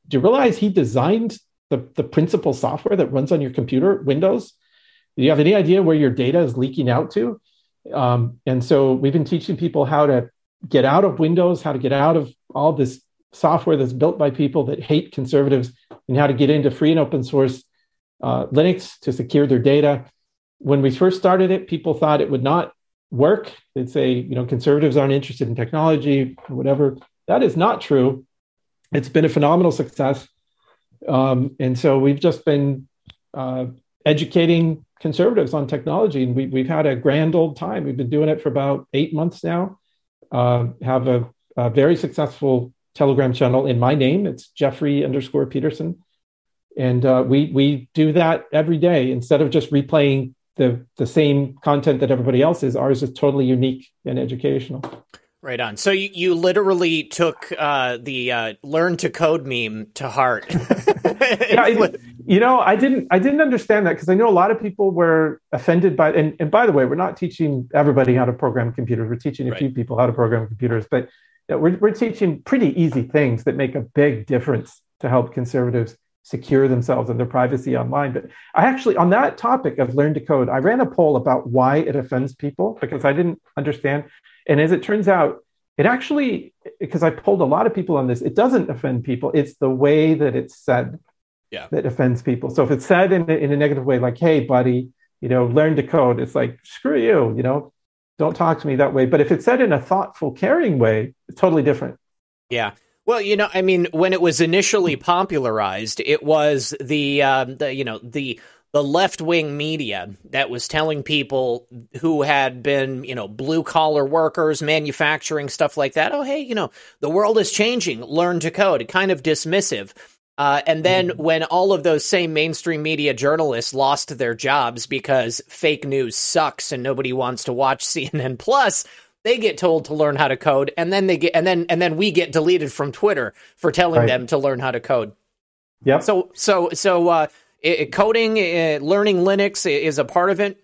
do you realize he designed the, the principal software that runs on your computer, Windows? Do you have any idea where your data is leaking out to? Um, and so we've been teaching people how to get out of Windows, how to get out of all this software that's built by people that hate conservatives, and how to get into free and open source uh, Linux to secure their data. When we first started it, people thought it would not work. They'd say, you know, conservatives aren't interested in technology or whatever. That is not true. It's been a phenomenal success. Um, and so we've just been uh, educating conservatives on technology, and we, have had a grand old time. We've been doing it for about eight months now. Uh, have a, a, very successful Telegram channel in my name. It's Jeffrey underscore Peterson, and uh, we we do that every day instead of just replaying the the same content that everybody else is. Ours is totally unique and educational. Right on. So you, you literally took uh, the uh, "learn to code" meme to heart. yeah, I, you know, I didn't I didn't understand that because I know a lot of people were offended by. And, and by the way, we're not teaching everybody how to program computers. We're teaching a right. few people how to program computers, but uh, we're we're teaching pretty easy things that make a big difference to help conservatives secure themselves and their privacy online. But I actually, on that topic of learn to code, I ran a poll about why it offends people because I didn't understand. And as it turns out, it actually, because I polled a lot of people on this, it doesn't offend people. It's the way that it's said yeah. that offends people. So if it's said in a, in a negative way, like, hey, buddy, you know, learn to code, it's like, screw you, you know, don't talk to me that way. But if it's said in a thoughtful, caring way, it's totally different. Yeah. Well, you know, I mean, when it was initially popularized, it was the, uh, the you know, the the left wing media that was telling people who had been, you know, blue collar workers, manufacturing stuff like that. Oh, hey, you know, the world is changing. Learn to code. Kind of dismissive. Uh, and then mm-hmm. when all of those same mainstream media journalists lost their jobs because fake news sucks and nobody wants to watch CNN Plus, they get told to learn how to code and then they get and then and then we get deleted from Twitter for telling right. them to learn how to code. Yeah. So so so uh, it, coding, uh, learning Linux is a part of it.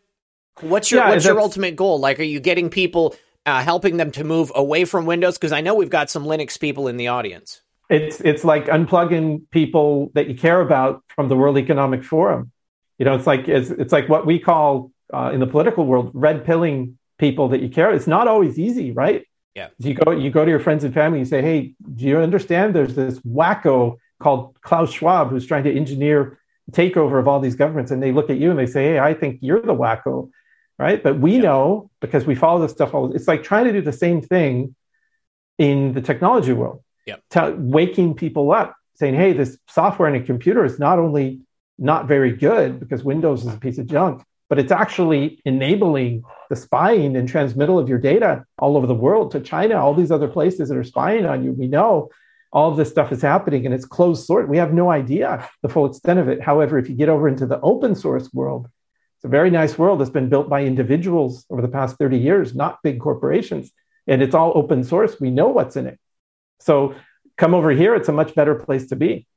What's your yeah, what's your ultimate goal? Like, are you getting people uh, helping them to move away from Windows? Because I know we've got some Linux people in the audience. It's it's like unplugging people that you care about from the World Economic Forum. You know, it's like it's it's like what we call uh, in the political world red pilling people that you care. It's not always easy, right? Yeah. You go you go to your friends and family. You say, "Hey, do you understand? There's this wacko called Klaus Schwab who's trying to engineer takeover of all these governments." And they look at you and they say, "Hey, I think you're the wacko." Right? But we yeah. know because we follow this stuff all. It's like trying to do the same thing in the technology world. T- waking people up, saying, "Hey, this software in a computer is not only not very good because Windows is a piece of junk, but it's actually enabling the spying and transmittal of your data all over the world to China, all these other places that are spying on you. We know all of this stuff is happening and it's closed source. We have no idea the full extent of it. However, if you get over into the open source world, it's a very nice world that's been built by individuals over the past 30 years, not big corporations. And it's all open source. We know what's in it. So come over here, it's a much better place to be.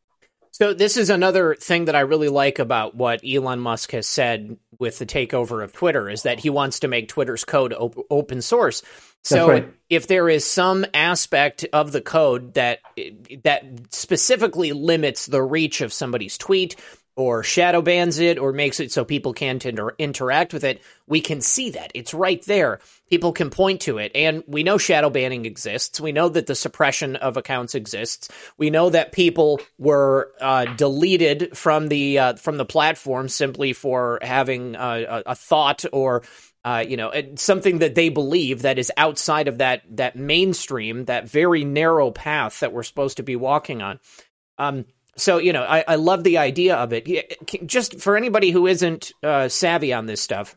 So this is another thing that I really like about what Elon Musk has said with the takeover of Twitter is that he wants to make Twitter's code op- open source. So right. if there is some aspect of the code that that specifically limits the reach of somebody's tweet or shadow bans it or makes it so people can't inter- interact with it, we can see that. It's right there. People can point to it. And we know shadow banning exists. We know that the suppression of accounts exists. We know that people were uh, deleted from the uh, from the platform simply for having uh, a, a thought or uh, you know, something that they believe that is outside of that that mainstream, that very narrow path that we're supposed to be walking on. Um, so you know, I, I love the idea of it. Just for anybody who isn't uh, savvy on this stuff,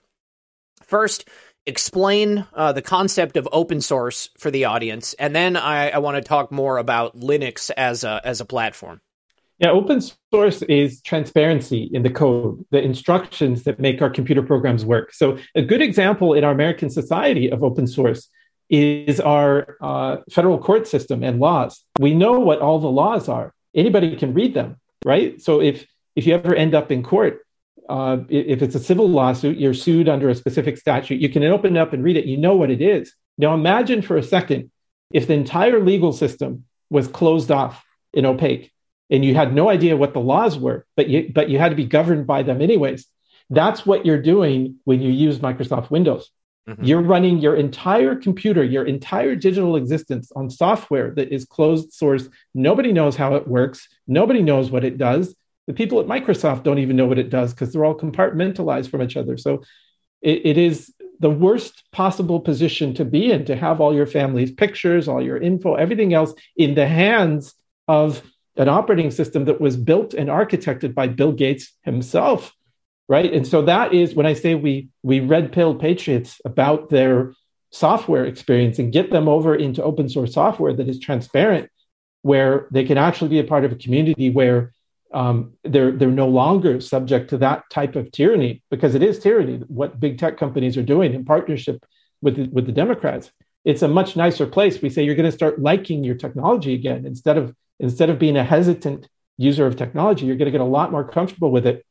first explain uh, the concept of open source for the audience, and then I, I want to talk more about Linux as a as a platform. Yeah, open source is transparency in the code, the instructions that make our computer programs work. So, a good example in our American society of open source is our uh, federal court system and laws. We know what all the laws are anybody can read them, right? So if if you ever end up in court, uh, if it's a civil lawsuit, you're sued under a specific statute. You can open it up and read it. You know what it is. Now imagine for a second if the entire legal system was closed off and opaque, and you had no idea what the laws were, but you but you had to be governed by them anyways. That's what you're doing when you use Microsoft Windows. Mm-hmm. You're running your entire computer, your entire digital existence on software that is closed source. Nobody knows how it works. Nobody knows what it does. The people at Microsoft don't even know what it does because they're all compartmentalized from each other. So it, it is the worst possible position to be in to have all your family's pictures, all your info, everything else in the hands of an operating system that was built and architected by Bill Gates himself right? And so that is when I say we we red pill patriots about their software experience and get them over into open source software that is transparent, where they can actually be a part of a community where um, they're they're no longer subject to that type of tyranny because it is tyranny what big tech companies are doing in partnership with the, with the Democrats. It's a much nicer place. We say you're going to start liking your technology again instead of instead of being a hesitant user of technology. You're going to get a lot more comfortable with it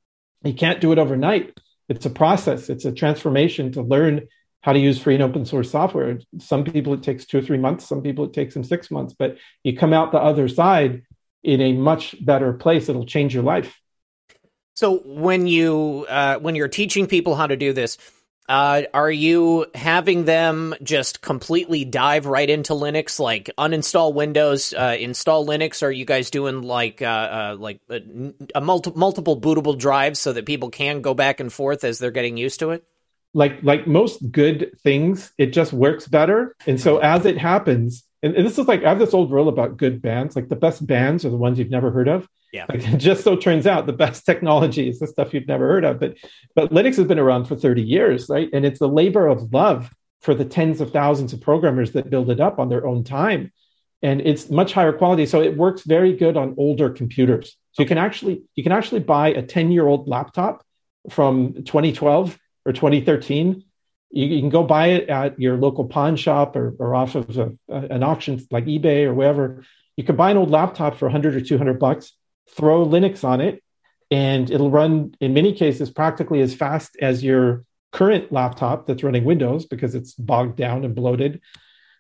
you can't do it overnight. It's a process, it's a transformation to learn how to use free and open source software. Some people it takes two or three months, some people it takes them six months, but you come out the other side in a much better place. It'll change your life. So when you uh, when you're teaching people how to do this, uh, are you having them just completely dive right into Linux, like uninstall Windows, uh, install Linux? Or are you guys doing like uh, uh like a, a multi- multiple bootable drives so that people can go back and forth as they're getting used to it? Like like most good things, it just works better. And so as it happens, and, and this is like I have this old rule about good bands. Like the best bands are the ones you've never heard of. Yeah. Like, just so turns out the best technology is the stuff you've never heard of. But but Linux has been around for 30 years, right? And it's the labor of love for the tens of thousands of programmers that build it up on their own time. And it's much higher quality. So it works very good on older computers. So you can actually you can actually buy a 10-year-old laptop from 2012 or 2013. You, you, can go buy it at your local pawn shop or, or off of a, an auction like eBay or wherever. You can buy an old laptop for 100 or 200 bucks throw Linux on it, and it'll run in many cases practically as fast as your current laptop that's running Windows because it's bogged down and bloated,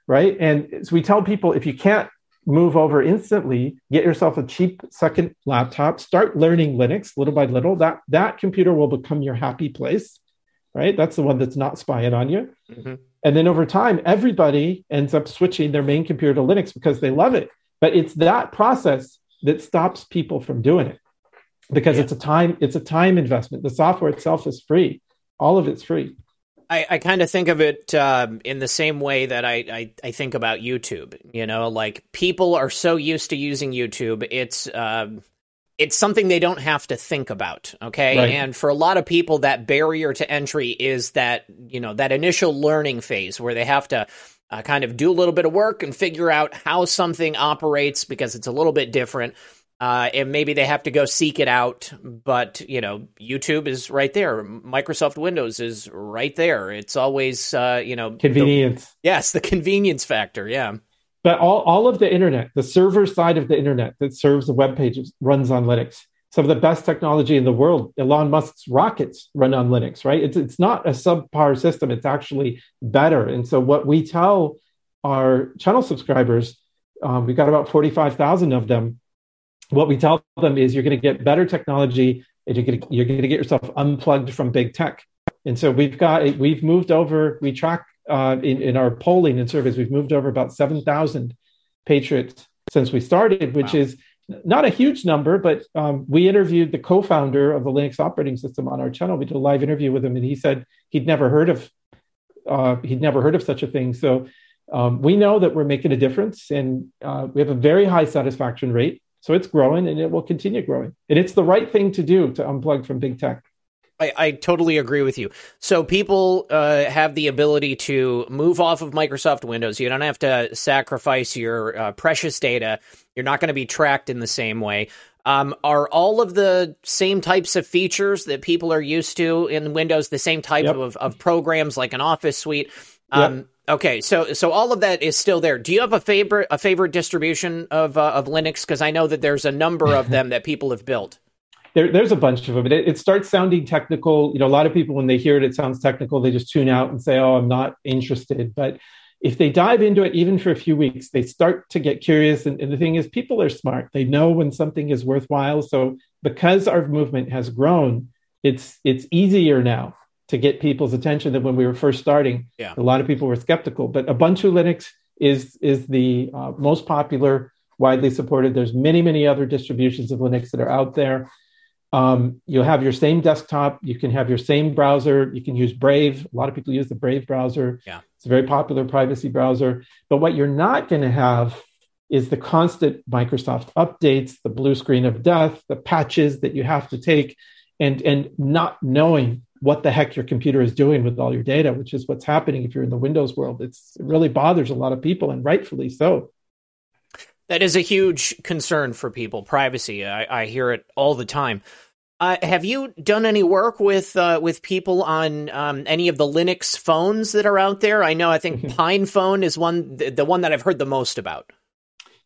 right? And so we tell people if you can't move over instantly, get yourself a cheap second laptop, start learning Linux little by little. That that computer will become your happy place, right? That's the one that's not spying on you. Mm-hmm. And then over time, everybody ends up switching their main computer to Linux because they love it. But it's that process that stops people from doing it because yeah. it's a time it's a time investment. The software itself is free. All of it's free. I, I kind of think of it um, in the same way that I, I, I, think about YouTube. You know, like people are so used to using YouTube, it's um, it's something they don't have to think about. Okay, right. and for a lot of people, that barrier to entry is that you know that initial learning phase where they have to uh, kind of do a little bit of work and figure out how something operates because it's a little bit different. Uh, and maybe they have to go seek it out. But you know, YouTube is right there. Microsoft Windows is right there. It's always uh, you know convenience. The, yes, the convenience factor. Yeah. But all, all of the internet, the server side of the internet that serves the web pages runs on Linux. Some of the best technology in the world, Elon Musk's rockets run on Linux, right? It's, it's not a subpar system, it's actually better. And so, what we tell our channel subscribers, um, we've got about 45,000 of them what we tell them is you're going to get better technology and you're going you're going to get yourself unplugged from big tech. And so we've got we've moved over. We track uh, in in our polling and surveys. We've moved over about seven thousand patriots since we started, which wow. is not a huge number. But um, we interviewed the co-founder of the Linux operating system on our channel. We did a live interview with him, and he said he'd never heard of uh, he'd never heard of such a thing. So um, we know that we're making a difference, and uh, we have a very high satisfaction rate. So it's growing and it will continue growing. And it's the right thing to do to unplug from big tech. I, I totally agree with you. So people uh, have the ability to move off of Microsoft Windows. You don't have to sacrifice your uh, precious data. You're not going to be tracked in the same way. Um, are all of the same types of features that people are used to in Windows the same type yep. of, of programs like an Office suite? Um, yep. Okay, so so all of that is still there. Do you have a favorite a favorite distribution of uh, of Linux? Because I know that there's a number of them that people have built. There, there's a bunch of them. It, it, starts sounding technical. You know, a lot of people when they hear it, it sounds technical. They just tune out and say, "Oh, I'm not interested." But if they dive into it, even for a few weeks, they start to get curious. And, and the thing is, people are smart. They know when something is worthwhile. So because our movement has grown, it's it's easier now to get people's attention than when we were first starting. Yeah. A lot of people were skeptical, but Ubuntu Linux is is the uh, most popular, widely supported. There's many many other distributions of Linux that are out there. Um, you'll have your same desktop. You can have your same browser. You can use Brave. A lot of people use the Brave browser. Yeah. It's a very popular privacy browser. But what you're not going to have is the constant Microsoft updates, the blue screen of death, the patches that you have to take, and and not knowing what the heck your computer is doing with all your data, which is what's happening if you're in the Windows world. It's, it really bothers a lot of people, and rightfully so. That is a huge concern for people. Privacy. I, I hear it all the time. Uh, have you done any work with uh, with people on um, any of the Linux phones that are out there? I know. I think PinePhone is one, the, the, one that I've heard the most about.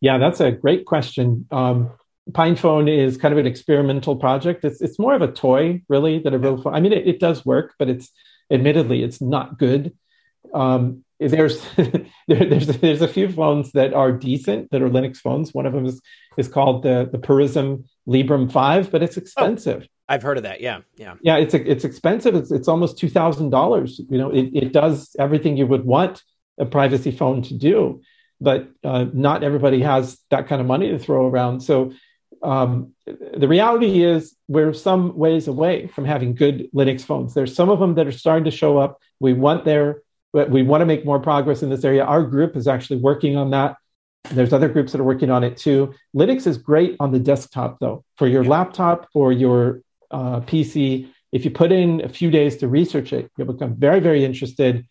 Yeah, that's a great question. Um, PinePhone is kind of an experimental project. It's it's more of a toy, really, than a real phone. I mean, it, it does work, but it's admittedly it's not good. Um, there's there, there's there's a few phones that are decent that are Linux phones. One of them is is called the the Purism Librem Five, but it's expensive. Oh, I've heard of that. Yeah, yeah, yeah. It's it's expensive. It's it's almost two thousand dollars. You know, it, it does everything you would want a privacy phone to do, but uh, not everybody has that kind of money to throw around. So um, the reality is we're some ways away from having good Linux phones. There's some of them that are starting to show up. We want but we want to make more progress in this area. Our group is actually working on that. There's other groups that are working on it too. Linux is great on the desktop though. For your laptop or your uh, PC, if you put in a few days to research it, you'll become very, very interested.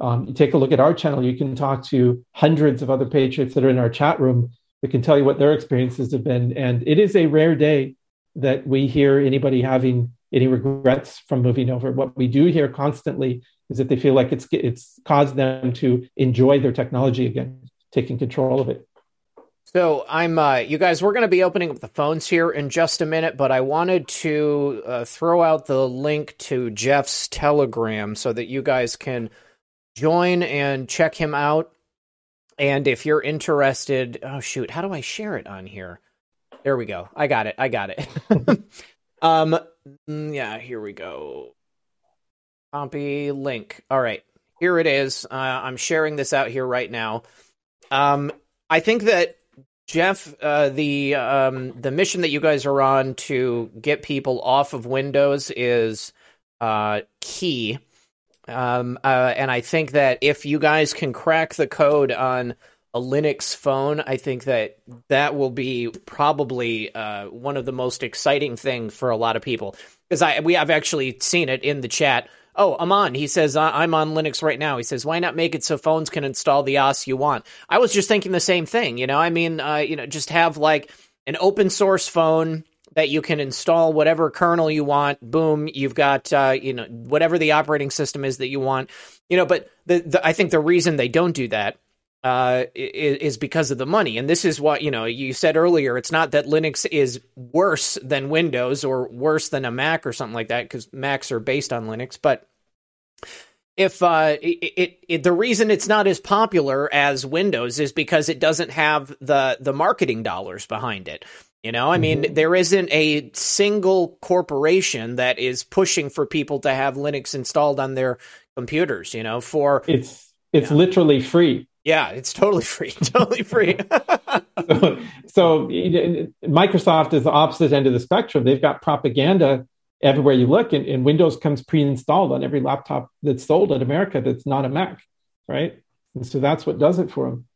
Um, you take a look at our channel, you can talk to hundreds of other patriots that are in our chat room that can tell you what their experiences have been. And it is a rare day that we hear anybody having any regrets from moving over. What we do hear constantly is that they feel like it's it's caused them to enjoy their technology again, taking control of it. So I'm, uh, you guys, we're going to be opening up the phones here in just a minute, but I wanted to uh, throw out the link to Jeff's Telegram so that you guys can join and check him out. And if you're interested, oh shoot, how do I share it on here? There we go. I got it. I got it. um, mm, yeah, here we go. Copy link. All right, here it is. Uh, I'm sharing this out here right now. Um, I think that Jeff, uh, the um, the mission that you guys are on to get people off of Windows is uh, key. Um, uh, and I think that if you guys can crack the code on a Linux phone, I think that that will be probably uh, one of the most exciting thing for a lot of people because I we have actually seen it in the chat. Oh, Aman, he says I'm on Linux right now. He says why not make it so phones can install the OS you want? I was just thinking the same thing. You know, I mean, uh, you know, just have like an open source phone that you can install whatever kernel you want. Boom, you've got uh, you know whatever the operating system is that you want. You know, but the, the I think the reason they don't do that uh, is, because of the money. And this is what, you know, you said earlier, it's not that Linux is worse than Windows or worse than a Mac or something like that, because Macs are based on Linux. But if uh, it, it, it, the reason it's not as popular as Windows is because it doesn't have the the marketing dollars behind it. You know, I mean, mm-hmm. there isn't a single corporation that is pushing for people to have Linux installed on their computers. You know, for it's it's literally free. Yeah, it's totally free. totally free. so, so, Microsoft is the opposite end of the spectrum. They've got propaganda everywhere you look, and, and Windows comes pre-installed on every laptop that's sold in America that's not a Mac, right? And so that's what does it for them.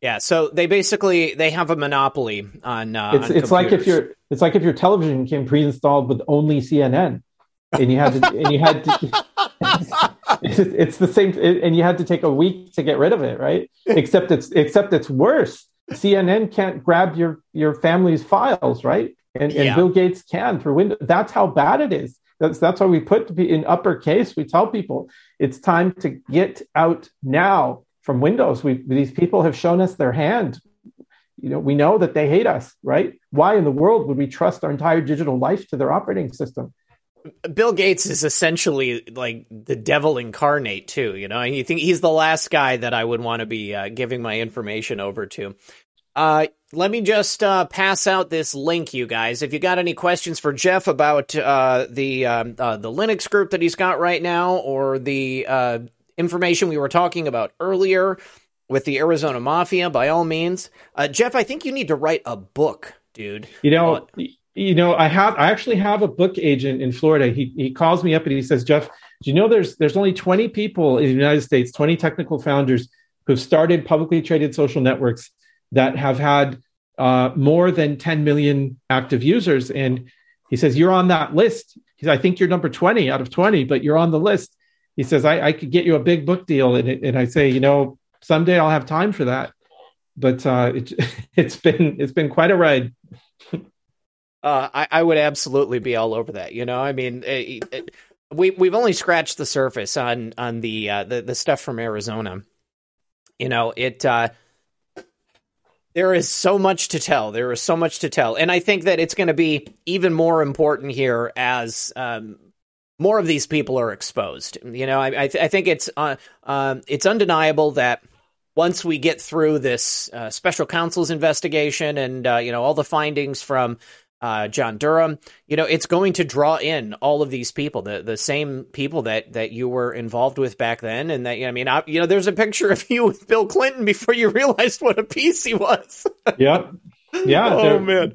Yeah, so they basically they have a monopoly on. Uh, it's on it's like if your it's like if your television came pre-installed with only CNN, and you had to and you had to. it's the same, and you had to take a week to get rid of it, right? except it's except it's worse. CNN can't grab your your family's files, right? And, and yeah. Bill Gates can through Windows. That's how bad it is. That's that's why we put in uppercase. We tell people it's time to get out now from Windows. We these people have shown us their hand. You know, we know that they hate us, right? Why in the world would we trust our entire digital life to their operating system? Bill Gates is essentially like the devil incarnate too. You know, you think he's the last guy that I would want to be uh, giving my information over to. Uh, let me just uh, pass out this link, you guys. If you got any questions for Jeff about uh, the um, uh, the Linux group that he's got right now, or the uh, information we were talking about earlier with the Arizona Mafia, by all means, Jeff, I think you need to write a book, dude. You know you know, I have I actually have a book agent in Florida. He he calls me up and he says, Jeff, do you know there's there's only 20 people in the United States, 20 technical founders who've started publicly traded social networks that have had uh, more than 10 million active users. And he says, You're on that list. He I think you're number 20 out of 20, but you're on the list. He says, I, I could get you a big book deal. And, it, and I say, you know, someday I'll have time for that. But uh, it, it's been it's been quite a ride. Uh, I, I, would absolutely be all over that. You know, I mean, it, it, we we've only scratched the surface on on the uh, the, the stuff from Arizona. You know, it. Uh, there is so much to tell. There is so much to tell, and I think that it's going to be even more important here as um, more of these people are exposed. You know, I I, th- I think it's uh, um, it's undeniable that once we get through this uh, special counsel's investigation and uh, you know all the findings from uh, John Durham. You know, it's going to draw in all of these people, the the same people that that you were involved with back then, and that I mean, I, you know, there's a picture of you with Bill Clinton before you realized what a piece he was. yeah, yeah. oh man.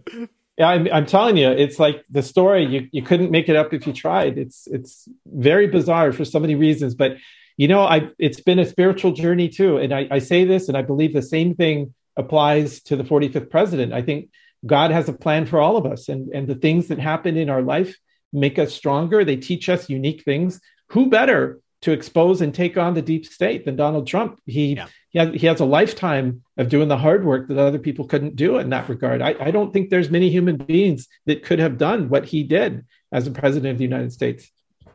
Yeah, I'm, I'm telling you, it's like the story. You you couldn't make it up if you tried. It's it's very bizarre for so many reasons, but you know, I it's been a spiritual journey too, and I, I say this, and I believe the same thing applies to the 45th president. I think God has a plan for all of us, and, and the things that happen in our life make us stronger. They teach us unique things. Who better to expose and take on the deep state than Donald Trump? He yeah. he, has, he has a lifetime of doing the hard work that other people couldn't do in that regard. I, I don't think there's many human beings that could have done what he did as a president of the United States.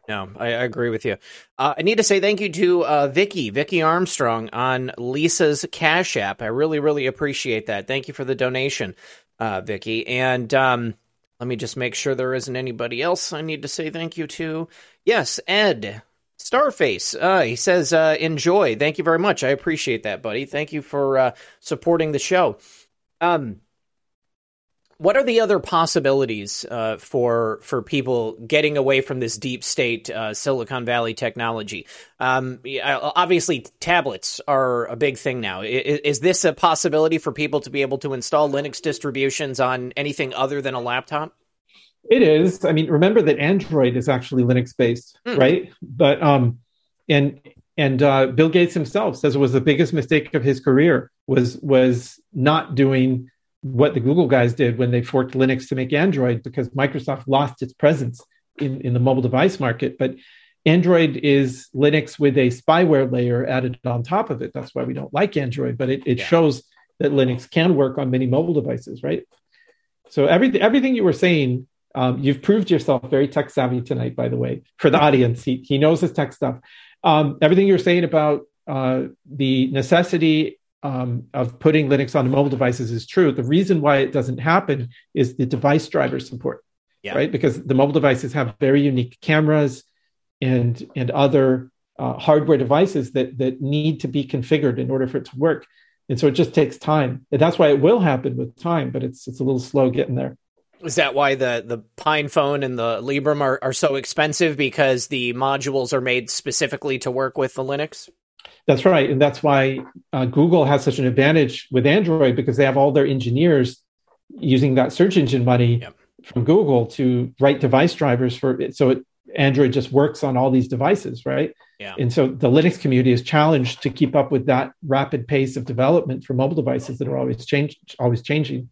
No, I, I agree with you. Uh, I need to say thank you to uh, Vicky, Vicky Armstrong on Lisa's Cash App. I really, really appreciate that. Thank you for the donation uh, Vicky. And um, let me just make sure there isn't anybody else I need to say thank you to. Yes, Ed. Starface, uh, he says, uh, enjoy. Thank you very much. I appreciate that, buddy. Thank you for uh, supporting the show. Um, What are the other possibilities uh, for for people getting away from this deep state uh, Silicon Valley technology? Um, obviously, tablets are a big thing now. Is, is, this a possibility for people to be able to install Linux distributions on anything other than a laptop? It is. I mean, remember that Android is actually Linux based, mm. right? But um, and and uh, Bill Gates himself says it was the biggest mistake of his career was was not doing what the Google guys did when they forked Linux to make Android because Microsoft lost its presence in, in the mobile device market. But Android is Linux with a spyware layer added on top of it. That's why we don't like Android, but it, it yeah. shows that Linux can work on many mobile devices, right? So everything everything you were saying, um, you've proved yourself very tech savvy tonight, by the way, for the audience. He, he knows his tech stuff. Um, everything you were saying about uh, the necessity um, of putting Linux on mobile devices is true. The reason why it doesn't happen is the device driver support, yeah. right? Because the mobile devices have very unique cameras and and other uh, hardware devices that that need to be configured in order for it to work, and so it just takes time. And that's why it will happen with time, but it's it's a little slow getting there. Is that why the the PinePhone and the Librem are, are so expensive because the modules are made specifically to work with the Linux? That's right, and that's why uh, Google has such an advantage with Android because they have all their engineers using that search engine money yep. from Google to write device drivers for it. So it, Android just works on all these devices, right? Yeah. And so the Linux community is challenged to keep up with that rapid pace of development for mobile devices that are always change, always changing.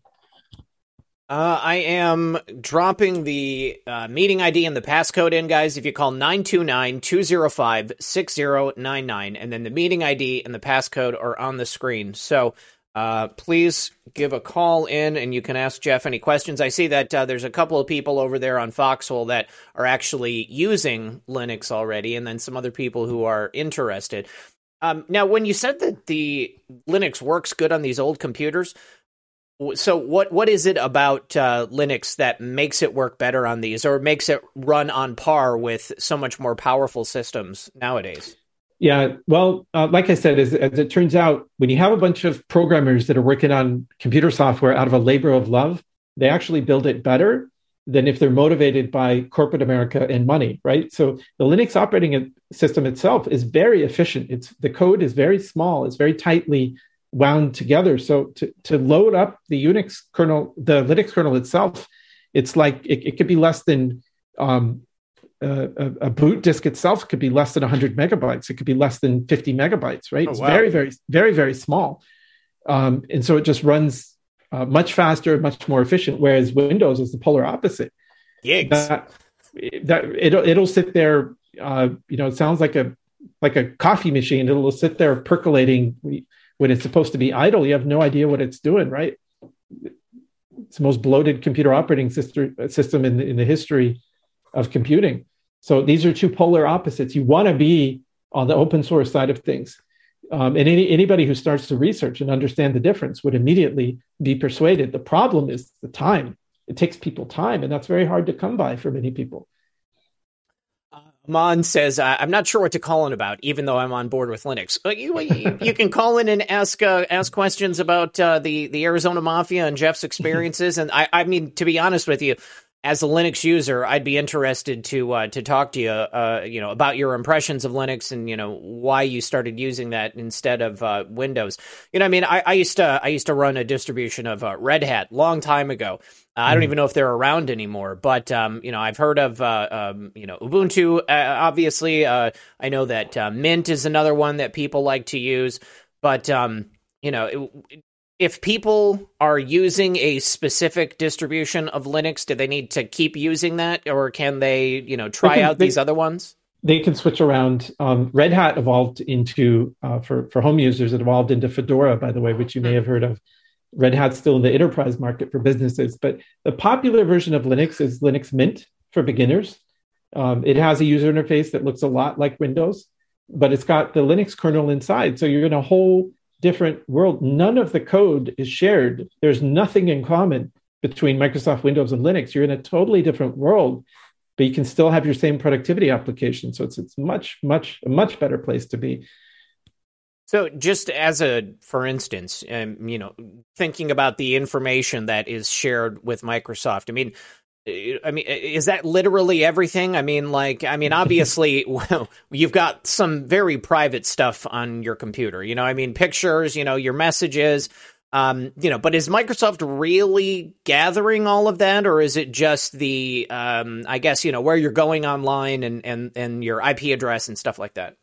Uh, I am dropping the uh, meeting ID and the passcode in, guys. If you call 929 205 6099, and then the meeting ID and the passcode are on the screen. So uh, please give a call in and you can ask Jeff any questions. I see that uh, there's a couple of people over there on Foxhole that are actually using Linux already, and then some other people who are interested. Um, now, when you said that the Linux works good on these old computers, so what what is it about uh, Linux that makes it work better on these, or makes it run on par with so much more powerful systems nowadays? Yeah, well, uh, like I said, as, as, it turns out, when you have a bunch of programmers that are working on computer software out of a labor of love, they actually build it better than if they're motivated by corporate America and money, right? So the Linux operating system itself is very efficient. It's the code is very small. It's very tightly wound together. So to, to load up the Unix kernel, the Linux kernel itself, it's like it, it could be less than um, a, a, boot disk itself could be less than 100 megabytes. It could be less than 50 megabytes, right? Oh, it's wow. very, very, very, very small. Um, and so it just runs uh, much faster, much more efficient. Whereas Windows is the polar opposite. Yikes. That, that it'll it'll sit there. Uh, you know, it sounds like a like a coffee machine. It'll sit there percolating when it's supposed to be idle, you have no idea what it's doing, right? It's the most bloated computer operating system, in, the, in the history of computing. So these are two polar opposites. You want to be on the open source side of things. Um, and any, anybody who starts to research and understand the difference would immediately be persuaded. The problem is the time. It takes people time, and that's very hard to come by for many people. Mon says, "I'm not sure what to call in about, even though I'm on board with Linux. You, you, can call in and ask uh, ask questions about uh, the the Arizona Mafia and Jeff's experiences. and I, I mean, to be honest with you, as a Linux user, I'd be interested to uh, to talk to you, uh, you know, about your impressions of Linux and you know why you started using that instead of uh, Windows. You know, I mean, I, I, used to I used to run a distribution of uh, Red Hat long time ago. I don't mm. even know if they're around anymore, but um, you know, I've heard of uh, um, you know Ubuntu. Uh, obviously, I know that Mint is another one that people like to use, but um, you know, it, if people are using a specific distribution of Linux, do they need to keep using that, or can they, you know, try can, out they, these other ones? They can switch around. Um, Red Hat evolved into uh, for for home users. It evolved into Fedora, by the way, which you may hmm. have heard of. Red Hat's still in the enterprise market for businesses, but the popular version of Linux is Linux Mint for beginners. Um, it has a user interface that looks a lot like Windows, but it's got the Linux kernel inside. So you're in a whole different world. None of the code is shared. There's nothing in common between Microsoft Windows and Linux. You're in a totally different world, but you can still have your same productivity application. So it's it's much much a much better place to be. So, just as a for instance, um, you know, thinking about the information that is shared with Microsoft, I mean, I mean, is that literally everything? I mean, like, I mean, obviously, well, you've got some very private stuff on your computer. You know, I mean, pictures, you know, your messages, um, you know, but is Microsoft really gathering all of that, or is it just the, um, I guess, you know, where you're going online and and and your IP address and stuff like that?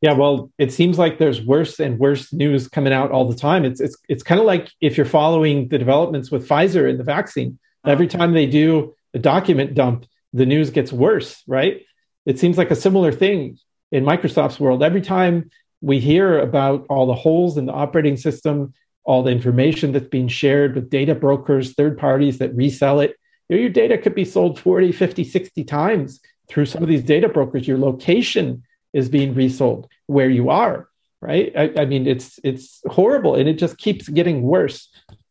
Yeah, well, it seems like there's worse and worse news coming out all the time. It's it's it's kind of like if you're following the developments with Pfizer and the vaccine. Every oh, time they do a document dump, the news gets worse, right? It seems like a similar thing in Microsoft's world. Every time we hear about all the holes in the operating system, all the information that's being shared with data brokers, third parties that resell it, you know, your data could be sold 40, 50, 60 times through some of these data brokers. Your location is being resold where you are, right? I, I mean, it's it's horrible and it just keeps getting worse.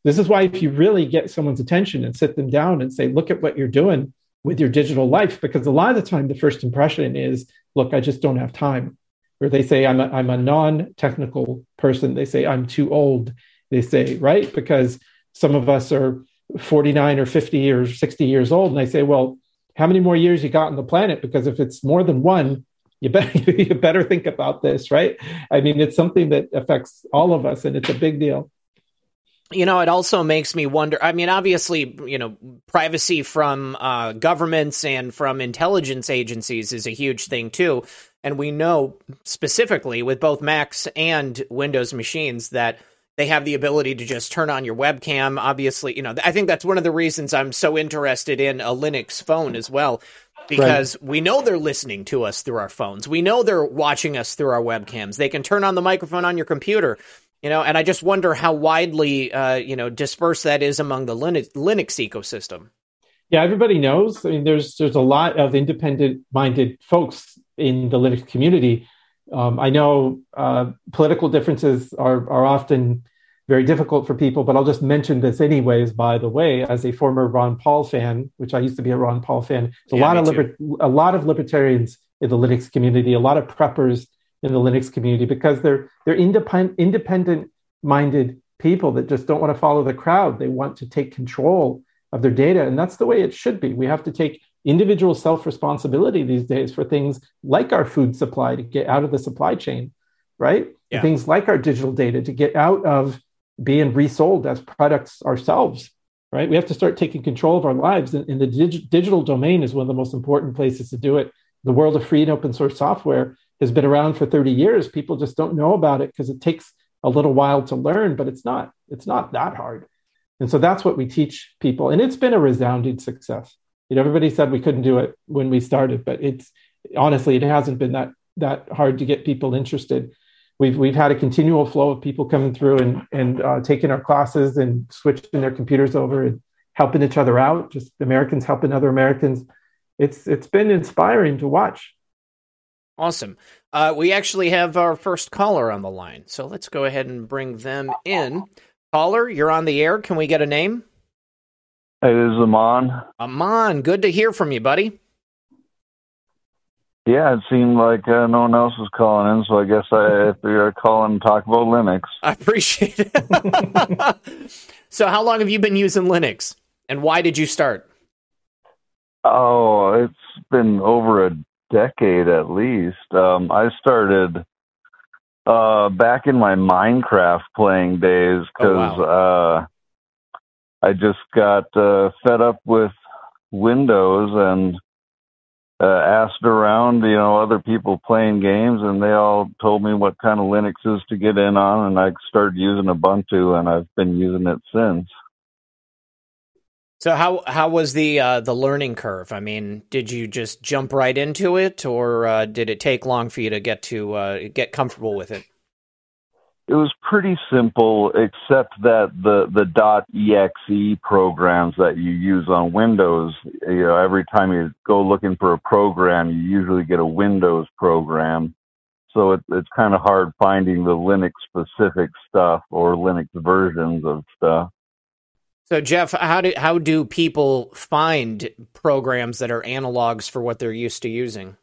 This is why, if you really get someone's attention and sit them down and say, look at what you're doing with your digital life, because a lot of the time the first impression is, look, I just don't have time. Or they say, I'm a, I'm a non technical person. They say, I'm too old. They say, right? Because some of us are 49 or 50 or 60 years old. And I say, well, how many more years you got on the planet? Because if it's more than one, you better you better think about this, right? I mean, it's something that affects all of us, and it's a big deal you know, it also makes me wonder. I mean, obviously, you know, privacy from uh, governments and from intelligence agencies is a huge thing too. And we know specifically with both Macs and Windows machines that they have the ability to just turn on your webcam. Obviously, you know, I think that's one of the reasons I'm so interested in a Linux phone as well. Because right. we know they're listening to us through our phones. We know they're watching us through our webcams. They can turn on the microphone on your computer you know, and I just wonder how widely, uh, you know, dispersed that is among the Linux, Linux ecosystem. Yeah, everybody knows. I mean, there's there's a lot of independent-minded folks in the Linux community. Um, I know uh, political differences are are often very difficult for people, but I'll just mention this anyways. By the way, as a former Ron Paul fan, which I used to be a Ron Paul fan, yeah, a lot of liber- a lot of libertarians in the Linux community, a lot of preppers in the Linux community because they're they're independent independent minded people that just don't want to follow the crowd. They want to take control of their data, and that's the way it should be. We have to take individual self responsibility these days for things like our food supply to get out of the supply chain, right? Yeah. Things like our digital data to get out of being resold as products ourselves right? We have to start taking control of our lives. And, and the dig- digital domain is one of the most important places to do it. The world of free and open source software has been around for 30 years. People just don't know about it because it takes a little while to learn, but it's not, it's not that hard. And so that's what we teach people. And it's been a resounding success. You know, everybody said we couldn't do it when we started, but it's honestly, it hasn't been that that hard to get people interested. We've we've had a continual flow of people coming through and and uh, taking our classes and switching their computers over and helping each other out. Just Americans helping other Americans. It's it's been inspiring to watch. Awesome. Uh, we actually have our first caller on the line, so let's go ahead and bring them in. Caller, you're on the air. Can we get a name? It is Amon. Amon, good to hear from you, buddy. Yeah, it seemed like uh, no one else was calling in, so I guess I, if you're calling, talk about Linux. I appreciate it. so, how long have you been using Linux, and why did you start? Oh, it's been over a decade at least. Um, I started uh, back in my Minecraft playing days because oh, wow. uh, I just got uh, fed up with Windows and uh, asked around, you know, other people playing games, and they all told me what kind of Linux is to get in on, and I started using Ubuntu, and I've been using it since. So how how was the uh, the learning curve? I mean, did you just jump right into it, or uh, did it take long for you to get to uh, get comfortable with it? It was pretty simple, except that the the .exe programs that you use on Windows, you know, every time you go looking for a program, you usually get a Windows program. So it, it's kind of hard finding the Linux specific stuff or Linux versions of stuff. So Jeff, how do how do people find programs that are analogs for what they're used to using?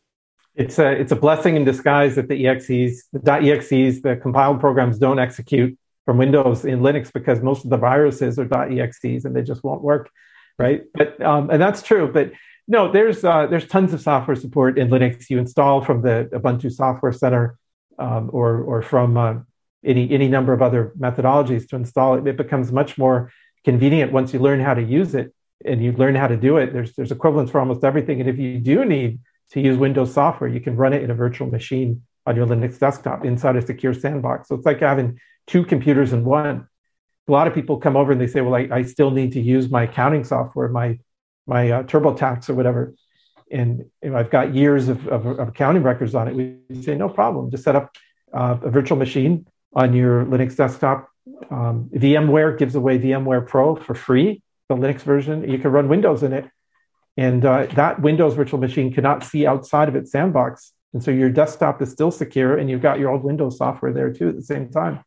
It's a it's a blessing in disguise that the exes, the .exes, the compiled programs don't execute from Windows in Linux because most of the viruses are .exes and they just won't work, right? But um, and that's true. But no, there's uh, there's tons of software support in Linux. You install from the Ubuntu Software Center um, or or from uh, any any number of other methodologies to install it. It becomes much more convenient once you learn how to use it and you learn how to do it. There's there's equivalents for almost everything. And if you do need to use Windows software, you can run it in a virtual machine on your Linux desktop inside a secure sandbox. So it's like having two computers in one. A lot of people come over and they say, "Well, I, I still need to use my accounting software, my my uh, TurboTax or whatever." And you know, I've got years of, of, of, accounting records on it. We say, no problem. Just set up uh, a virtual machine on your Linux desktop. Um, VMware gives away VMware Pro for free, the Linux version. You can run Windows in it. And uh, that Windows virtual machine cannot see outside of its sandbox. And so your desktop is still secure and you've got your old Windows software there too at the same time.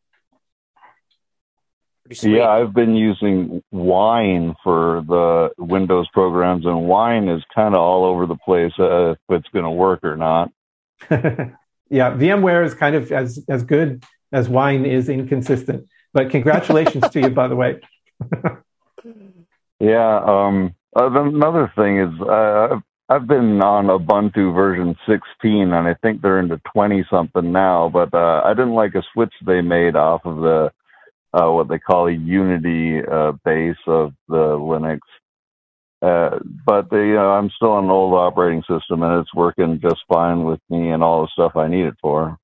Yeah, I've been using Wine for the Windows programs, and Wine is kind of all over the place uh, if it's going to work or not. yeah, VMware is kind of as as good as Wine is inconsistent. But congratulations to you, by the way. yeah. Um, uh, another thing is uh, I've been on Ubuntu version 16, and I think they're into 20 something now. But uh, I didn't like a switch they made off of the uh, what they call a Unity uh, base of the Linux. Uh, but the, I'm still on an old operating system, and it's working just fine with me and all the stuff I need it for.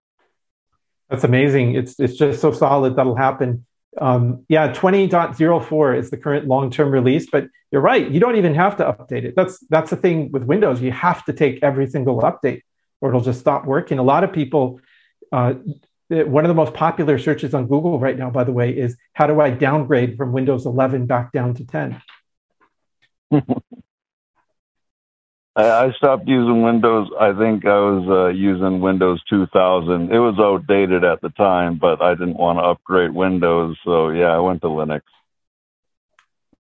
That's amazing. It's it's just so solid that'll happen um, yeah, 20.04 is the current long-term release, but you're right. You don't even have to update it. That's that's the thing with Windows. You have to take every single update, or it'll just stop working. A lot of people. Uh, one of the most popular searches on Google right now, by the way, is how do I downgrade from Windows 11 back down to 10? I stopped using Windows. I think I was uh, using Windows 2000. It was outdated at the time, but I didn't want to upgrade Windows. So, yeah, I went to Linux.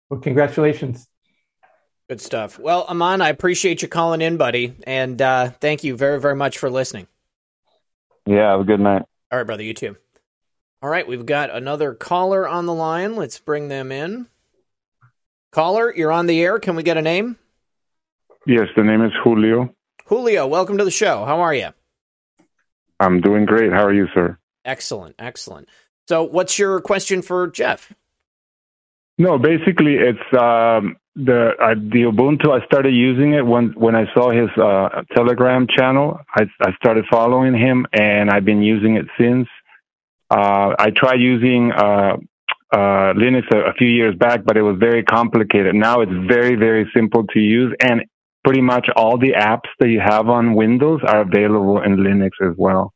Well, congratulations. Good stuff. Well, Aman, I appreciate you calling in, buddy. And uh, thank you very, very much for listening. Yeah, have a good night. All right, brother. You too. All right, we've got another caller on the line. Let's bring them in. Caller, you're on the air. Can we get a name? Yes, the name is Julio. Julio, welcome to the show. How are you? I'm doing great. How are you, sir? Excellent, excellent. So, what's your question for Jeff? No, basically, it's um, the uh, the Ubuntu. I started using it when when I saw his uh, Telegram channel. I, I started following him, and I've been using it since. Uh, I tried using uh, uh, Linux a, a, few years back, but it was very complicated. Now it's very, very simple to use, and pretty much all the apps that you have on Windows are available in Linux as well.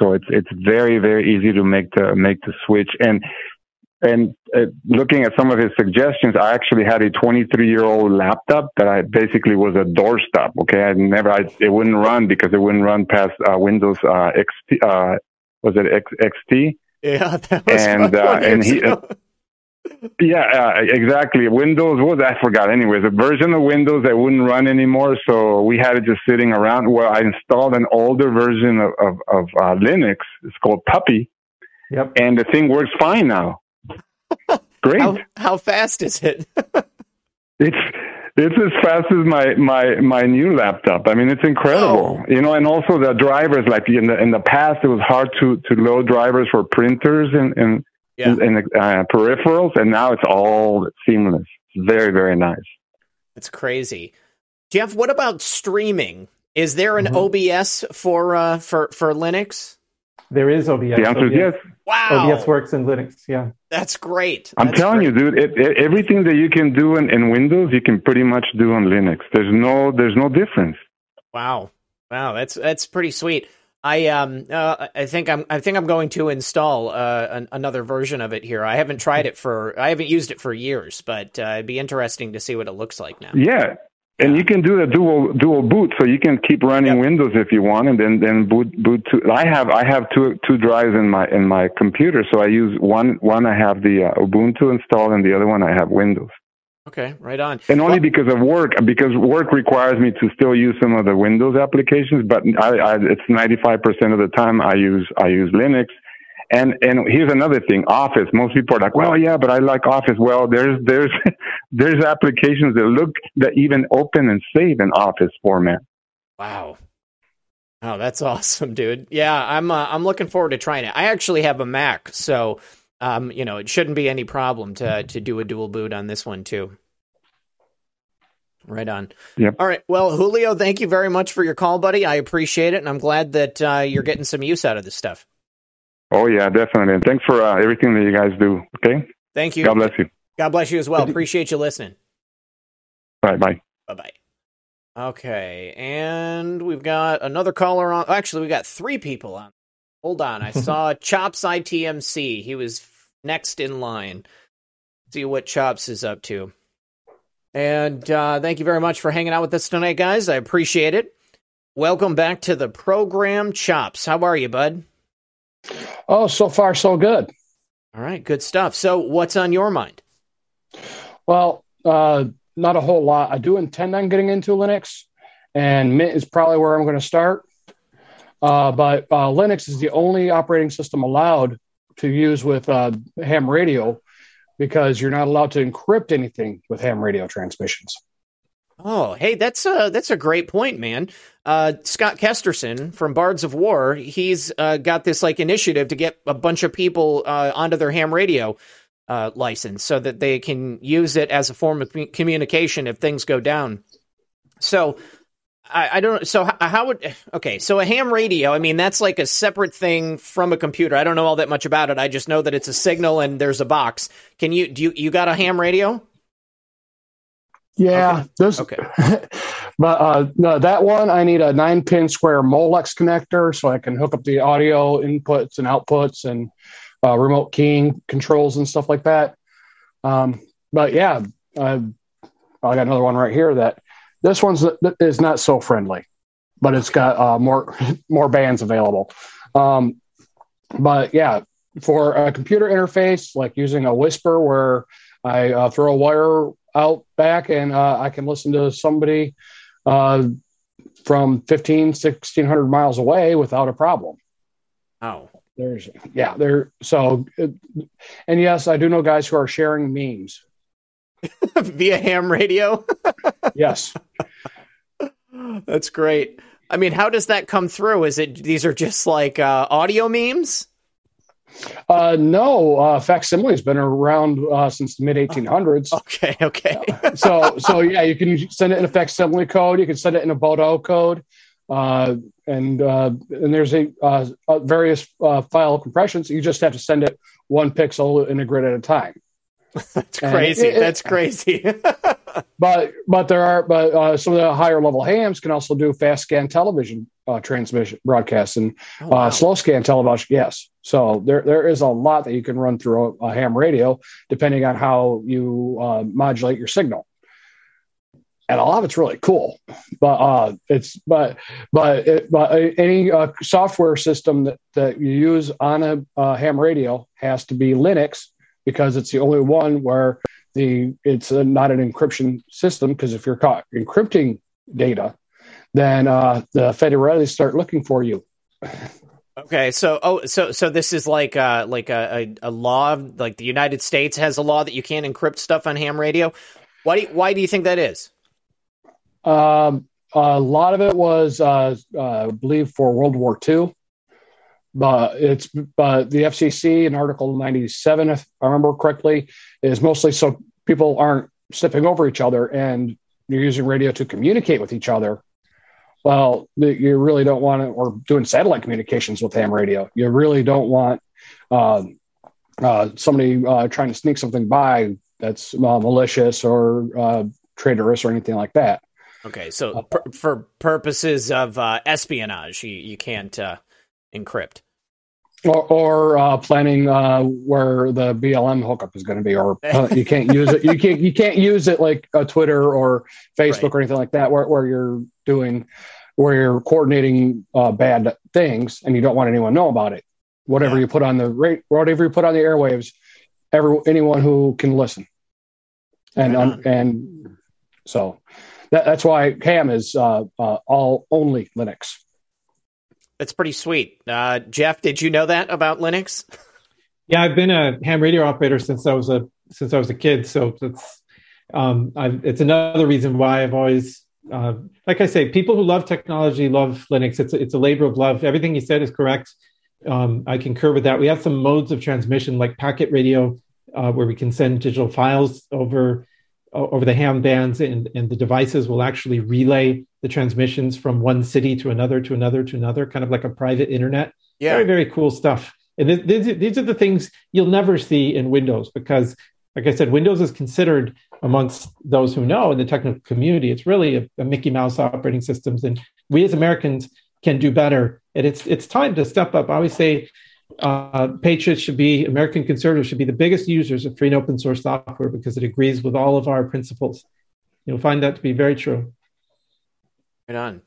So it's it's very very easy to make the make the switch and and uh, looking at some of his suggestions, I actually had a 23 year old laptop that I basically was a doorstop. Okay, I never I, it wouldn't run because it wouldn't run past uh, Windows uh, XP. Uh, was it X, XT? Yeah, that was and uh, and he. Yeah, uh, exactly. Windows was I forgot. Anyways, a version of Windows that wouldn't run anymore, so we had it just sitting around. Well, I installed an older version of of, of uh, Linux. It's called Puppy. Yep. And the thing works fine now. Great. How, how fast is it? it's it's as fast as my my my new laptop. I mean, it's incredible. Oh. You know, and also the drivers. Like in the in the past, it was hard to to load drivers for printers and and yeah. and, uh, peripherals, and now it's all seamless. It's very, very nice. It's crazy, Jeff. What about streaming? Is there an mm-hmm. OBS for uh, for for Linux? There is OBS. The answer OBS. is yes. Wow. OBS works in Linux. Yeah. That's great. I'm That's telling great. you, dude. It, it, everything that you can do in, in Windows, you can pretty much do on Linux. There's no there's no difference. Wow. Wow. That's that's pretty sweet. I um uh, I think I'm I think I'm going to install uh, an, another version of it here. I haven't tried it for I haven't used it for years, but uh, it'd be interesting to see what it looks like now. Yeah, and you can do a dual dual boot, so you can keep running yep. Windows if you want, and then then boot boot to. I have I have two two drives in my in my computer, so I use one one I have the uh, Ubuntu installed, and the other one I have Windows. Okay, right on. And only well, because of work, because work requires me to still use some of the Windows applications, but I, I, it's 95% of the time I use I use Linux. And and here's another thing, Office. Most people are like, well, yeah, but I like Office. Well, there's there's there's applications that look that even open and save in Office format. Wow. Oh, that's awesome, dude. Yeah, I'm uh, I'm looking forward to trying it. I actually have a Mac, so um, you know, it shouldn't be any problem to to do a dual boot on this one too. Right on. Yep. All right. Well, Julio, thank you very much for your call, buddy. I appreciate it, and I'm glad that uh, you're getting some use out of this stuff. Oh yeah, definitely. And thanks for uh, everything that you guys do. Okay. Thank you. God bless you. God bless you as well. Appreciate you listening. All right. Bye. Bye. Bye. Okay, and we've got another caller on. Actually, we got three people on. Hold on, I saw Chops ITMC. He was next in line. See what Chops is up to. And uh, thank you very much for hanging out with us tonight, guys. I appreciate it. Welcome back to the program, Chops. How are you, bud? Oh, so far so good. All right, good stuff. So, what's on your mind? Well, uh, not a whole lot. I do intend on getting into Linux, and Mint is probably where I'm going to start. Uh, but uh, Linux is the only operating system allowed to use with uh, ham radio because you're not allowed to encrypt anything with ham radio transmissions. Oh, hey, that's a that's a great point, man. Uh, Scott Kesterson from Bards of War, he's uh, got this like initiative to get a bunch of people uh, onto their ham radio uh, license so that they can use it as a form of communication if things go down. So I, I don't. So how, how, would? Okay, so a ham radio. I mean, that's like a separate thing from a computer. I don't know all that much about it. I just know that it's a signal and there's a box. Can you do you you got a ham radio? Yeah, okay. this. Okay. but uh, no, that one I need a nine pin square Molex connector so I can hook up the audio inputs and outputs and uh, remote keying controls and stuff like that. Um, but yeah, I, I got another one right here that this one's is not so friendly, but it's got uh, more more bands available. Um, but yeah, for a computer interface, like using a WSPR, where I uh, throw a wire out back and uh, I can listen to somebody uh, from 15, 1600 miles away without a problem. Oh, there's, yeah, there. So, and yes, I do know guys who are sharing memes via ham radio. yes. That's great. I mean, how does that come through? Is it these are just like uh, audio memes? Uh, no, uh, facsimile has been around uh, since the mid 1800s. Okay, okay. so, so yeah, you can send it in a facsimile code. You can send it in a Baudot code, uh, and uh, and there's a uh, uh various uh, file compressions. You just have to send it one pixel in a grid at a time. That's crazy. It, it, That's crazy. but but there are but uh, some of the higher level hams can also do fast scan television uh, transmission broadcasts and oh, uh, wow. uh, slow scan television. Yes, so there there is a lot that you can run through a, a ham radio depending on how you uh, modulate your signal. And a lot of it's really cool, but uh, it's but but it, but any software system that, that you use on a ham radio has to be Linux because it's the only one where the it's a, not an encryption system because if you're caught encrypting data, then uh, the federales start looking for you. Okay, so oh, so so this is like uh like a, a, a law like the United States has a law that you can't encrypt stuff on ham radio. Why do you, why do you think that is? Um, a lot of it was, uh, uh, I believe, for World War II but it's but the FCC in Article 97, if I remember correctly, is mostly so people aren't stepping over each other and you're using radio to communicate with each other. Well, you really don't want to, or doing satellite communications with ham radio. You really don't want uh, uh, somebody uh, trying to sneak something by that's uh, malicious or uh, traitorous or anything like that. Okay, so per- for purposes of uh, espionage, you, you can't encrypt. Or, or uh, planning uh, where the BLM hookup is going to be, or uh, you can't use it. You can't you can't use it like a Twitter or Facebook right. or anything like that, where, where you're doing where you're coordinating uh, bad things and you don't want anyone to know about it. Whatever yeah. you put on the rate, whatever you put on the airwaves, every anyone who can listen. and right um, and so that, that's why ham is uh, uh, all only linux that's pretty sweet uh, jeff did you know that about linux yeah i've been a ham radio operator since i was a since i was a kid so it's um, it's another reason why i've always uh, like I say, people who love technology love Linux. It's a, it's a labor of love. Everything you said is correct. Um, I concur with that. We have some modes of transmission like packet radio, uh, where we can send digital files over over the ham bands, and, and the devices will actually relay the transmissions from one city to another to another to another, kind of like a private internet. Yeah. Very very cool stuff. And th- these, these are the things you'll never see in Windows because, like I said, Windows is considered amongst those who know in the technical community, it's really a, a Mickey Mouse operating systems, and we as Americans can do better. And it's it's time to step up. I always say uh, patriots should be American conservatives should be the biggest users of free and open source software because it agrees with all of our principles. You'll find that to be very true. Right on.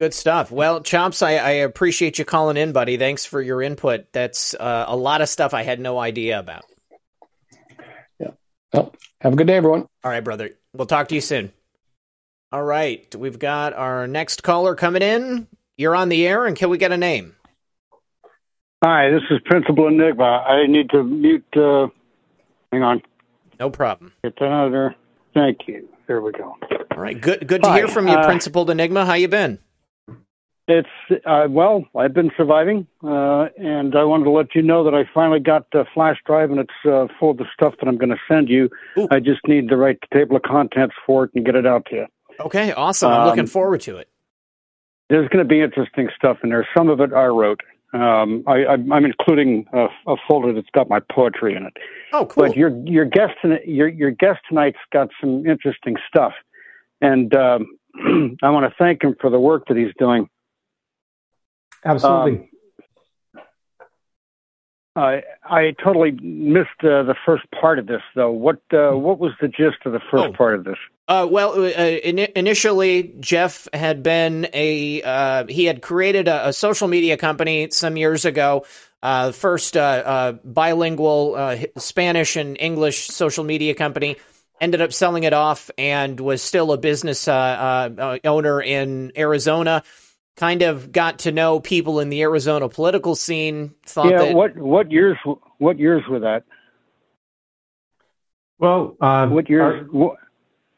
Good stuff. Well, Chops, I, I appreciate you calling in, buddy. Thanks for your input. That's uh, a lot of stuff I had no idea about. Yeah. Well, have a good day, everyone. All right, brother. We'll talk to you soon. All right. We've got our next caller coming in. You're on the air, and can we get a name? Hi, this is Principal Enigma. I need to mute. Uh, hang on. No problem. Get that out of there. Thank you. There we go. All right. Good. Good to hear from you, uh, Principal Enigma. How you been? It's uh, well, I've been surviving, uh, and I wanted to let you know that I finally got the flash drive, and it's uh, full of the stuff that I'm going to send you. Ooh. I just need the right table of contents for it and get it out to you. Okay, awesome. I'm um, looking forward to it. There's going to be interesting stuff in there. Some of it I wrote. Um, I, am including a, a, folder that's got my poetry in it. Oh, cool. But your your guest your your guest tonight's got some interesting stuff, and um, I want to thank him for the work that he's doing. Absolutely. Um, I I totally missed uh, the first part of this, though. What uh, what was the gist of the first oh. part of this? Uh, well, uh, in- initially, Jeff had been a uh, he had created a, a, social media company some years ago. Uh, first bilingual Spanish and English social media company. Ended up selling it off and was still a business owner in Arizona kind of got to know people in the Arizona political scene. Thought yeah, that, what what years what years were that? Well, um, what years? Our,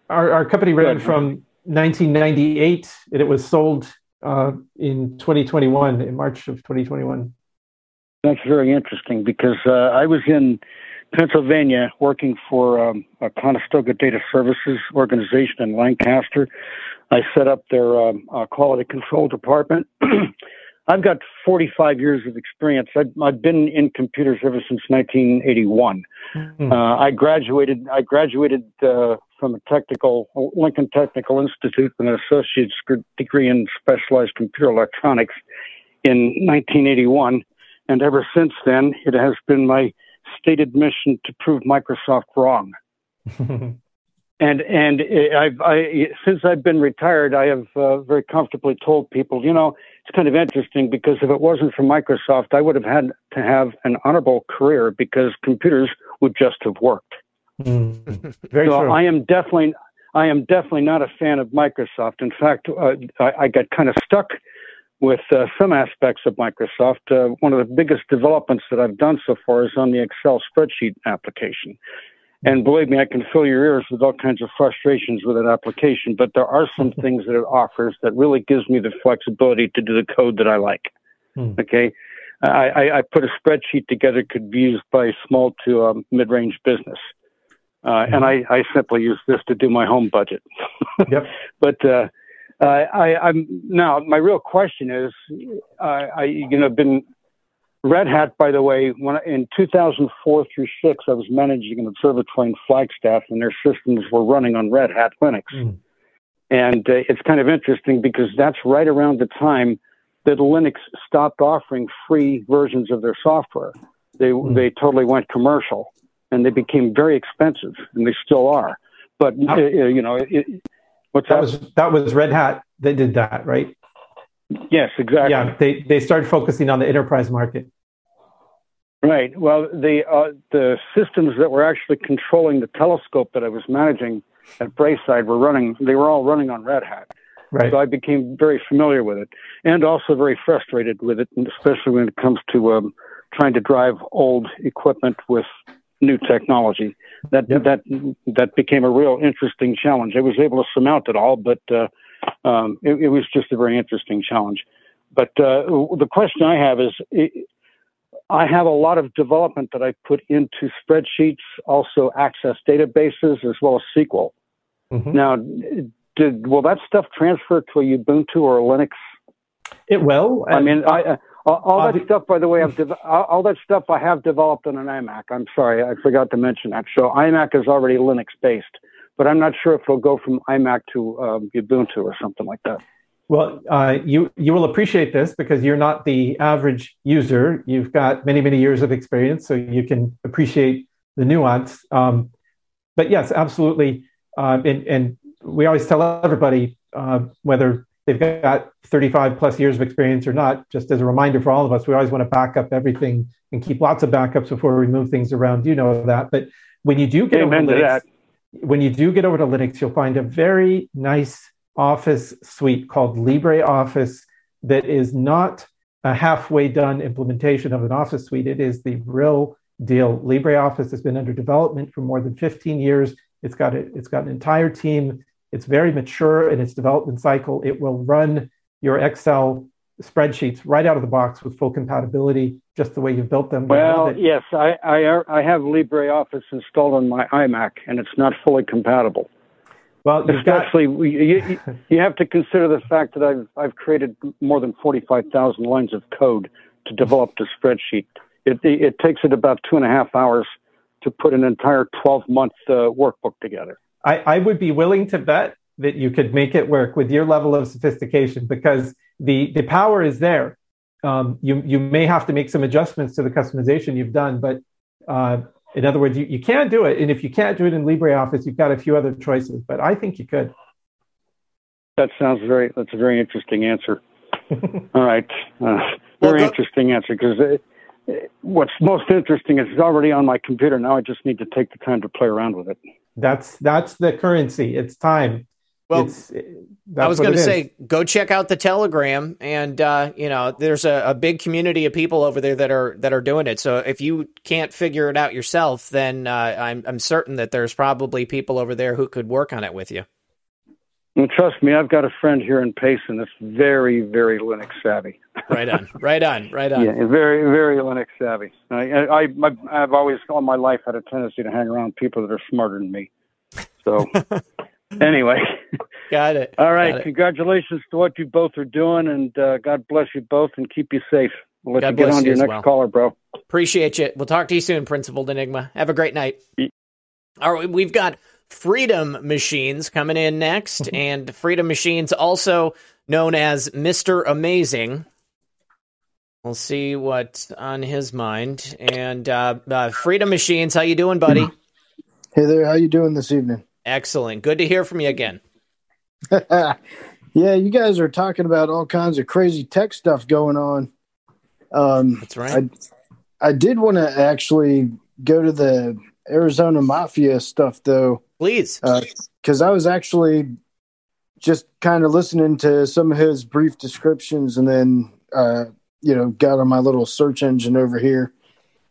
our, our company ran from 1998, and it was sold uh, in 2021, in March of 2021. That's very interesting because uh, I was in Pennsylvania working for um, a Conestoga Data Services organization in Lancaster I set up their um, uh, quality control department. I've got 45 years of experience. I've, I've, been in computers ever since 1981. Mm-hmm. Uh, I graduated. I graduated uh, from a technical Lincoln Technical Institute with an associate's degree in specialized computer electronics in 1981, and ever since then, it has been my stated mission to prove Microsoft wrong. and and I've I since I've been retired, I have uh, very comfortably told people, you know, it's kind of interesting because if it wasn't for Microsoft, I would have had to have an honorable career because computers would just have worked. Mm, very so true. I am definitely I am definitely not a fan of Microsoft. In fact, uh, I, I got kind of stuck with uh, some aspects of Microsoft. Uh, one of the biggest developments that I've done so far is on the Excel spreadsheet application. And believe me, I can fill your ears with all kinds of frustrations with that application, but there are some things that it offers that really gives me the flexibility to do the code that I like. Hmm. Okay. I, I, I, put a spreadsheet together could be used by small to um, mid-range business. Uh, and I, I simply use this to do my home budget. yep. But, uh, I, am now my real question is, uh, I, you know, been Red Hat, by the way, when in 2004 through six, I was managing an observatory in Flagstaff, and their systems were running on Red Hat Linux. Mm. And uh, it's kind of interesting because that's right around the time that Linux stopped offering free versions of their software. They mm. they totally went commercial, and they became very expensive, and they still are. But uh, you know, it, what's that, that was that was Red Hat that did that, right? Yes, exactly. Yeah, they they started focusing on the enterprise market. Right. Well, the uh, the systems that were actually controlling the telescope that I was managing at Braeside were running. They were all running on Red Hat. Right. So I became very familiar with it, and also very frustrated with it, especially when it comes to um, trying to drive old equipment with new technology. That yep. that that became a real interesting challenge. I was able to surmount it all, but uh, um, it, it, was just a very interesting challenge. But uh, the question I have is. It, I have a lot of development that I put into spreadsheets, also access databases, as well as SQL. Mm-hmm. Now, did will that stuff transfer to a Ubuntu or a Linux? It will. I mean, I, uh, all, all that stuff, by the way, I've de- all that stuff I have developed on an iMac. I'm sorry, I forgot to mention that. So iMac is already Linux based, but I'm not sure if it'll go from iMac to um, Ubuntu or something like that. Well, uh, you you will appreciate this because you're not the average user. You've got many many years of experience, so you can appreciate the nuance. Um, but yes, absolutely. Uh, and, and, we always tell everybody uh, whether they've got 35 plus years of experience or not. Just as a reminder for all of us, we always want to back up everything and keep lots of backups before we move things around. You know that. But when you do get Amen over Linux, that. When you do get over to Linux, you'll find a very nice Office suite called LibreOffice that is not a halfway done implementation of an Office suite. It is the real deal. LibreOffice has been under development for more than 15 years. It's got a, it's got an entire team. It's very mature in its development cycle. It will run your Excel spreadsheets right out of the box with full compatibility, just the way you've built them. Well, yes, I, I, I have LibreOffice installed on my iMac, and it's not fully compatible. Well, especially got... you, you have to consider the fact that I've I've created more than forty five thousand lines of code to develop the spreadsheet. It, it takes it about two and a half hours to put an entire twelve month uh, workbook together. I, I would be willing to bet that you could make it work with your level of sophistication because the the power is there. Um, you you may have to make some adjustments to the customization you've done, but uh, in other words, you, you can do it. And if you can't do it in LibreOffice, you've got a few other choices, but I think you could. That sounds very, that's a very interesting answer. All right. Uh, very well, interesting answer because what's most interesting is it's already on my computer. Now I just need to take the time to play around with it. That's, that's the currency. It's time. Well, I was going to say, go check out the Telegram, and uh, you know, there's a, a, big community of people over there that are that are doing it. So if you can't figure it out yourself, then uh, I'm I'm certain that there's probably people over there who could work on it with you. Well, trust me, I've got a friend here in Payson that's very, very Linux savvy. right on, right on, right on. Yeah, very, very Linux savvy. I, I, I, have always all my life had a tendency to hang around people that are smarter than me. So anyway. Got it. All right. Congratulations to what you both are doing, and uh, God bless you both and keep you safe. We'll let God you get on to your next well. caller, bro. Appreciate you. We'll talk to you soon, Principled Enigma. Have a great night. Yeah. All right. We've got Freedom Machines coming in next, mm-hmm. and Freedom Machines, also known as Mr. Amazing. We'll see what's on his mind. And uh, uh, Freedom Machines, how you doing, buddy? Hey there, how you doing this evening? Excellent. Good to hear from you again. yeah, you guys are talking about all kinds of crazy tech stuff going on. Um, That's right. I, I did want to actually go to the Arizona Mafia stuff, though. Please. Because uh, I was actually just kind of listening to some of his brief descriptions and then, uh, you know, got on my little search engine over here.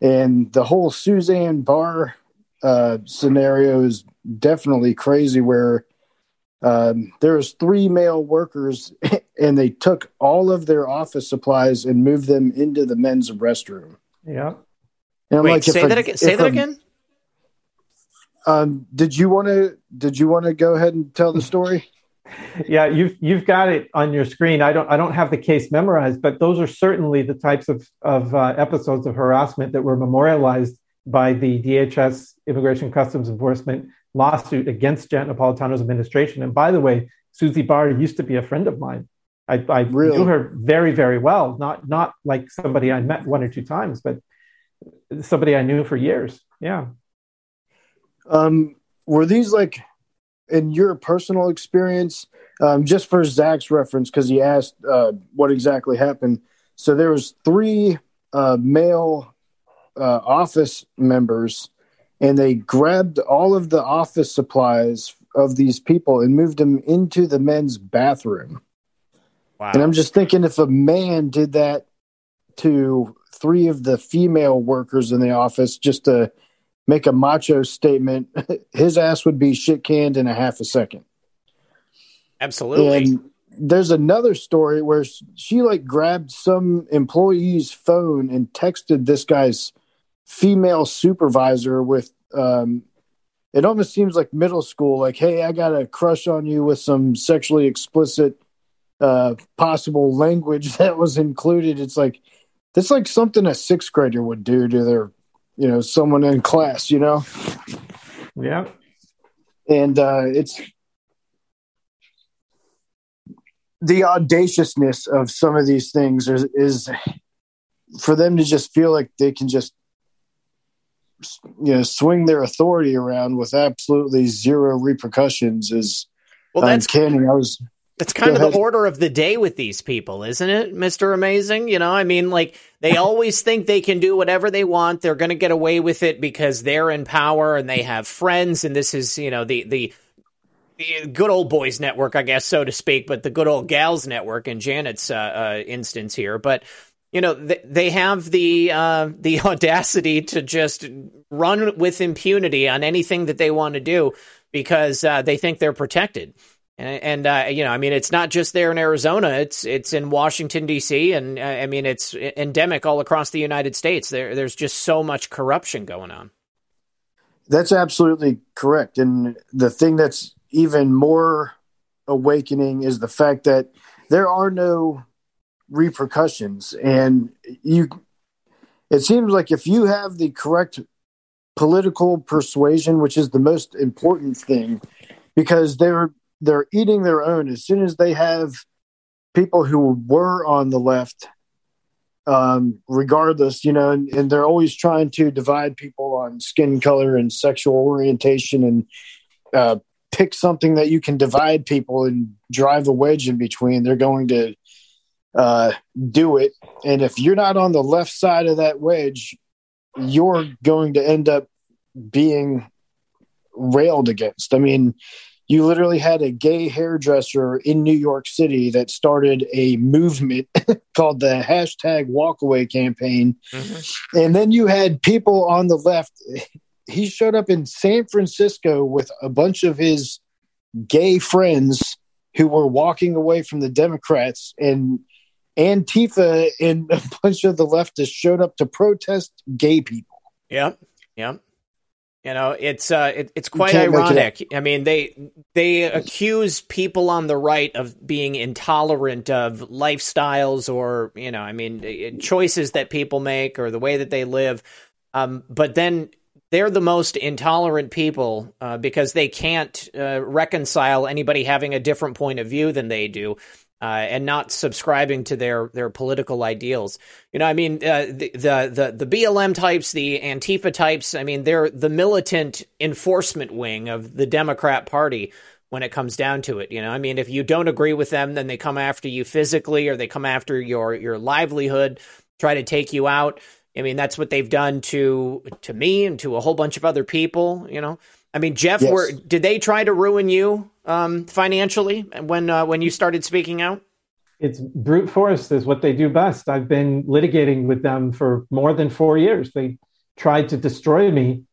And the whole Suzanne Barr uh, scenario is definitely crazy where um, there was three male workers and they took all of their office supplies and moved them into the men's restroom. Yeah. And Wait, like, say that again. Say that again. Um, did you want to? Did you want to go ahead and tell the story? yeah, you've you've got it on your screen. I don't I don't have the case memorized, but those are certainly the types of of uh, episodes of harassment that were memorialized by the DHS Immigration Customs Enforcement lawsuit against Janet Napolitano's administration. And by the way, Susie Barr used to be a friend of mine. I, I really? knew her very, very well. Not not like somebody I met one or two times, but somebody I knew for years. Yeah. Um, were these like in your personal experience? Um, just for Zach's reference, because he asked uh, what exactly happened. So there was three uh, male uh, office members and they grabbed all of the office supplies of these people and moved them into the men's bathroom. Wow. And I'm just thinking if a man did that to three of the female workers in the office just to make a macho statement, his ass would be shit canned in a half a second. Absolutely. And there's another story where she like grabbed some employee's phone and texted this guy's female supervisor with um it almost seems like middle school like hey i got a crush on you with some sexually explicit uh possible language that was included. It's like that's like something a sixth grader would do to their you know someone in class you know? Yeah. And uh it's the audaciousness of some of these things is, is for them to just feel like they can just you know swing their authority around with absolutely zero repercussions is well that's uncanny. I was that's kind of the order of the day with these people, isn't it, Mister Amazing? You know, I mean, like they always think they can do whatever they want. They're going to get away with it because they're in power and they have friends, and this is you know the the good old boys network, I guess, so to speak, but the good old gals network in Janet's uh, uh, instance here. But you know, they, they have the uh, the audacity to just run with impunity on anything that they want to do because uh, they think they're protected. And, and uh, you know, I mean, it's not just there in Arizona; it's it's in Washington D.C. and uh, I mean, it's endemic all across the United States. There, there's just so much corruption going on. That's absolutely correct. And the thing that's even more awakening is the fact that there are no repercussions. And you it seems like if you have the correct political persuasion which is the most important thing because they're they're eating their own. As soon as they have people who were on the left um, regardless you know and, and, they're always trying to divide people on skin color and sexual orientation and uh, pick something that you can divide people and drive a wedge in between, they're going to uh, do it. And if you're not on the left side of that wedge, you're going to end up being railed against. I mean, you literally had a gay hairdresser in New York City that started a movement called the hashtag walkaway campaign. Mm-hmm. And then you had people on the left he showed up in San Francisco with a bunch of his gay friends who were walking away from the Democrats and Antifa and a bunch of the leftists showed up to protest gay people. Yep. Yep. You know, it's uh, it, it's quite ironic. I mean, they they accuse people on the right of being intolerant of lifestyles or you know, I mean, choices that people make or the way that they live. Um, but then they're the most intolerant people uh, because they can't uh, reconcile anybody having a different point of view than they do. Uh, and not subscribing to their their political ideals. You know, I mean, uh, the, the the the BLM types, the Antifa types. I mean, they're the militant enforcement wing of the Democrat Party when it comes down to it. You know, I mean, if you don't agree with them, then they come after you physically, or they come after your your livelihood, try to take you out. I mean, that's what they've done to to me and to a whole bunch of other people. You know, I mean, Jeff, yes. were did they try to ruin you um, financially when uh, when you started speaking out? It's brute force is what they do best. I've been litigating with them for more than four years. They tried to destroy me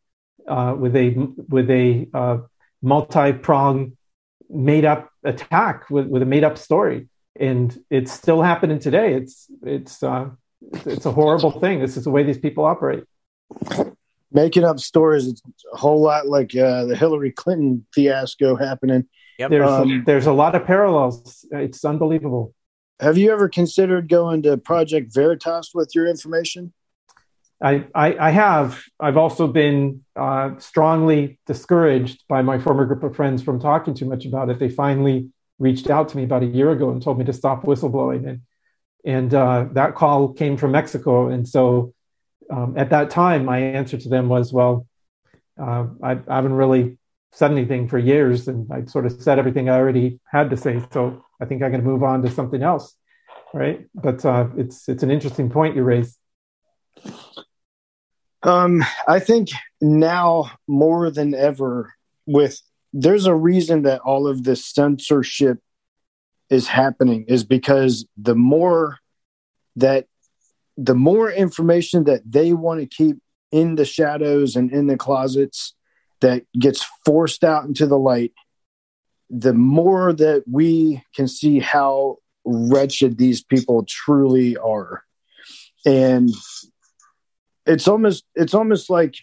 uh, with a with a uh, multi prong made up attack with, with a made up story, and it's still happening today. It's it's uh, it's a horrible thing. This is the way these people operate. Making up stories, it's a whole lot like uh, the Hillary Clinton fiasco happening. Yep. There's, um, a, there's a lot of parallels. It's unbelievable. Have you ever considered going to Project Veritas with your information? I, I, I have. I've also been uh, strongly discouraged by my former group of friends from talking too much about it. They finally reached out to me about a year ago and told me to stop whistleblowing. And and uh, that call came from Mexico. And so um, at that time, my answer to them was, well, uh, I, I, haven't really said anything for years, and I sort of said everything I already had to say. So I think going to move on to something else, right? But uh, it's it's an interesting point you raised. Um, I think now more than ever, with there's a reason that all of this censorship is happening is because the more that the more information that they want to keep in the shadows and in the closets that gets forced out into the light the more that we can see how wretched these people truly are. And it's almost it's almost like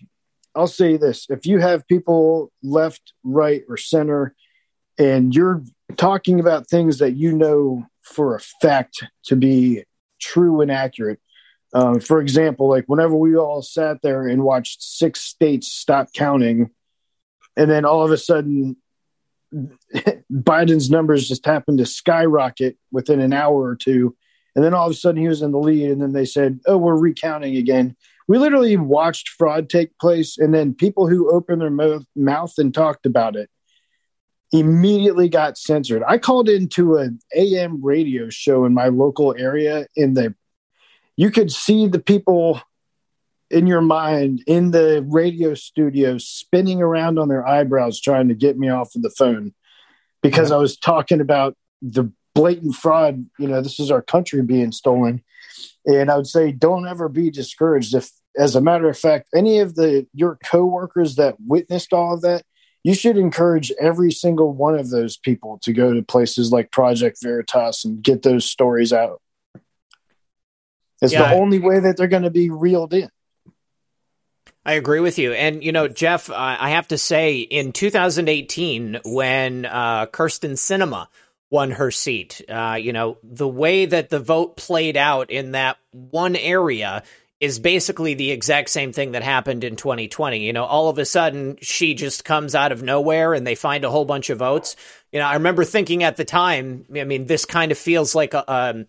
i'll say this if you have people left right or center and you're talking about things that you know for a fact to be true and accurate um, for example like whenever we all sat there and watched six states stop counting and then all of a sudden Biden's numbers just happened to skyrocket within an hour or two. And then all of a sudden he was in the lead. And then they said, oh, we're recounting again. We literally watched fraud take place. And then people who opened their mo- mouth and talked about it immediately got censored. I called into an AM radio show in my local area. In the, you could see the people in your mind in the radio studio spinning around on their eyebrows trying to get me off of the phone because I was talking about the blatant fraud. You know, this is our country being stolen. And I would say, don't ever be discouraged. If, as a matter of fact, any of the your coworkers that witnessed all of that, you should encourage every single one of those people to go to places like Project Veritas and get those stories out. It's yeah, the only way that they're going to be reeled in. I agree with you. And, you know, Jeff, I have to say, in 2018, when uh, Kyrsten Sinema won her seat, uh, you know, the way that the vote played out in that one area is basically the exact same thing that happened in 2020. You know, all of a sudden she just comes out of nowhere and they find a whole bunch of votes. You know, I remember thinking at the time, I mean, this kind of feels like a, um,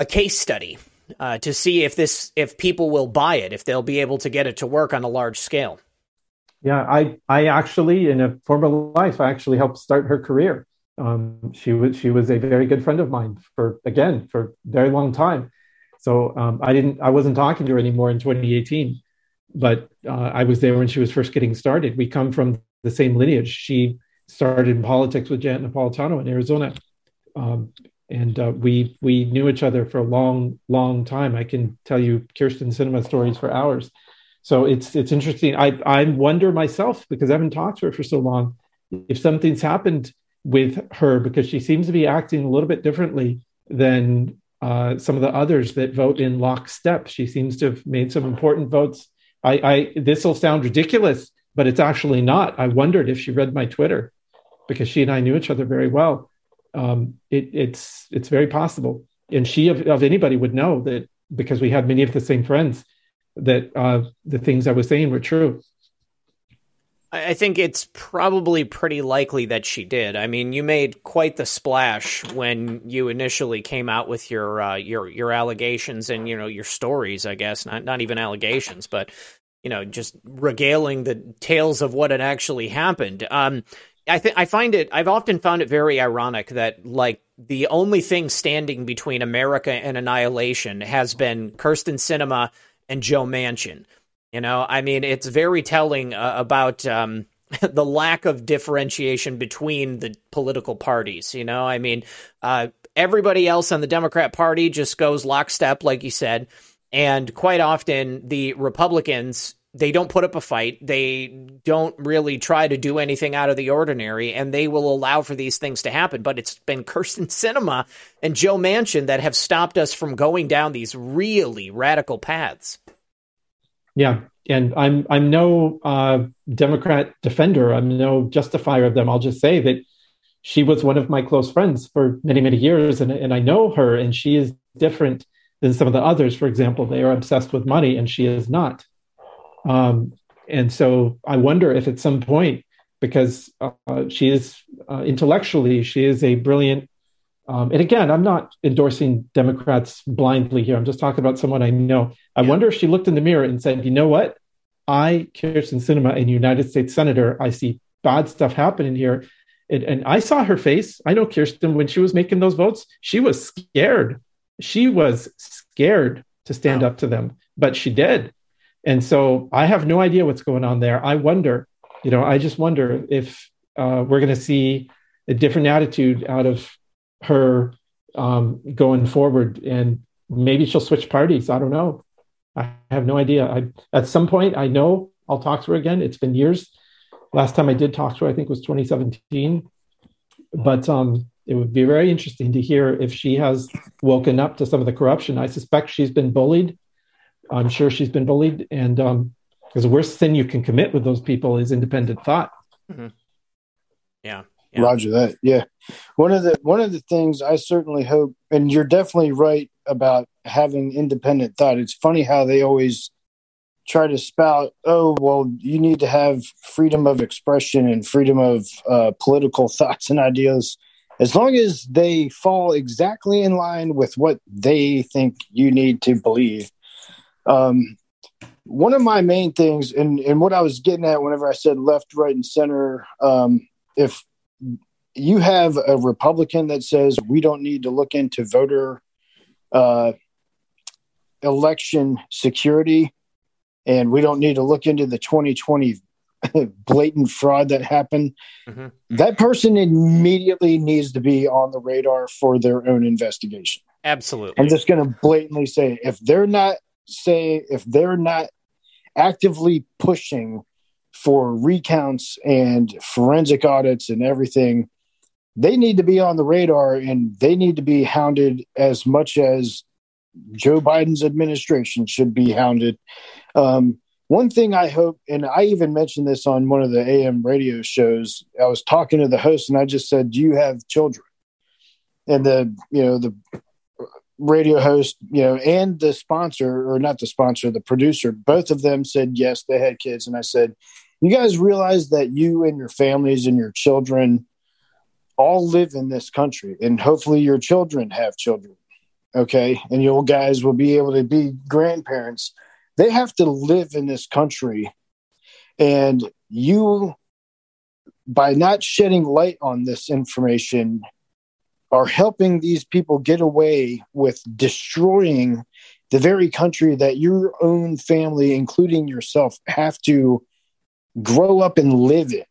a case study uh, to see if this if people will buy it, if they'll be able to get it to work on a large scale. Yeah, I I actually in a former life I actually helped start her career. Um, she was she was a very good friend of mine for again for a very long time. So um, I didn't I wasn't talking to her anymore in 2018, but uh, I was there when she was first getting started. We come from the same lineage. She started in politics with Janet Napolitano in Arizona. Um, and uh, we we knew each other for a long long time. I can tell you Kyrsten Sinema stories for hours. So it's it's interesting. I I wonder myself because I haven't talked to her for so long if something's happened with her because she seems to be acting a little bit differently than uh, some of the others that vote in lockstep. She seems to have made some important votes. I, I this will sound ridiculous, but it's actually not. I wondered if she read my Twitter because she and I knew each other very well um, it, it's it's very possible. And she of, of, anybody would know that because we had many of the same friends that uh, the things I was saying were true. I think it's probably pretty likely that she did. I mean, you made quite the splash when you initially came out with your uh, your your allegations and you know your stories. I guess not not even allegations, but you know just regaling the tales of what had actually happened. Um, I think I find it. I've often found it very ironic that like the only thing standing between America and annihilation has been Kyrsten Sinema and Joe Manchin. You know, I mean, it's very telling uh, about um, the lack of differentiation between the political parties. You know, I mean, uh, everybody else on the Democrat Party just goes lockstep, like you said, and quite often the Republicans they don't put up a fight. They don't really try to do anything out of the ordinary, and they will allow for these things to happen. But it's been Kyrsten Sinema and Joe Manchin that have stopped us from going down these really radical paths. Yeah, and I'm I'm no uh, Democrat defender. I'm no justifier of them. I'll just say that she was one of my close friends for many many years, and and I know her, and she is different than some of the others. For example, they are obsessed with money, and she is not. Um, and so I wonder if at some point, because uh, she is uh, intellectually, she is a brilliant. Um, and again, I'm not endorsing Democrats blindly here. I'm just talking about someone I know. I yeah. wonder if she looked in the mirror and said, "You know what? I, Kyrsten Sinema, a United States senator, I see bad stuff happening here." And, and I saw her face. I know Kyrsten when she was making those votes. She was scared. She was scared to stand wow. up to them, but she did And so I have no idea what's going on there. I wonder, you know, I just wonder if uh, we're going to see a different attitude out of her um, going forward, and maybe she'll switch parties. I don't know. I have no idea. I, at some point, I know I'll talk to her again. It's been years. Last time I did talk to her, I think was 2017. But um, it would be very interesting to hear if she has woken up to some of the corruption. I suspect she's been bullied. I'm sure she's been bullied, and um, because the worst sin you can commit with those people is independent thought. Mm-hmm. Yeah. yeah. Roger that. Yeah. One of the one of the things I certainly hope, and you're definitely right about having independent thought. It's funny how they always try to spout, oh, well, you need to have freedom of expression and freedom of uh, political thoughts and ideas as long as they fall exactly in line with what they think you need to believe. Um, one of my main things, and, and what I was getting at whenever I said left, right, and center, um, if you have a Republican that says we don't need to look into voter uh, election security and we don't need to look into the 2020 blatant fraud that happened, mm-hmm. that person immediately needs to be on the radar for their own investigation. Absolutely. I'm just going to blatantly say if they're not say if they're not actively pushing for recounts and forensic audits and everything, they need to be on the radar and they need to be hounded as much as Joe Biden's administration should be hounded. Um, one thing I hope, and I even mentioned this on one of the AM radio shows, I was talking to the host and I just said, Do you have children? And the, you know, the radio host, you know, and the sponsor, or not the sponsor, the producer, both of them said yes, they had kids. And I said, You guys realize that you and your families and your children all live in this country, and hopefully your children have children. Okay. And you guys will be able to be grandparents they have to live in this country. And you, by not shedding light on this information, are helping these people get away with destroying the very country that your own family, including yourself, have to grow up and live in.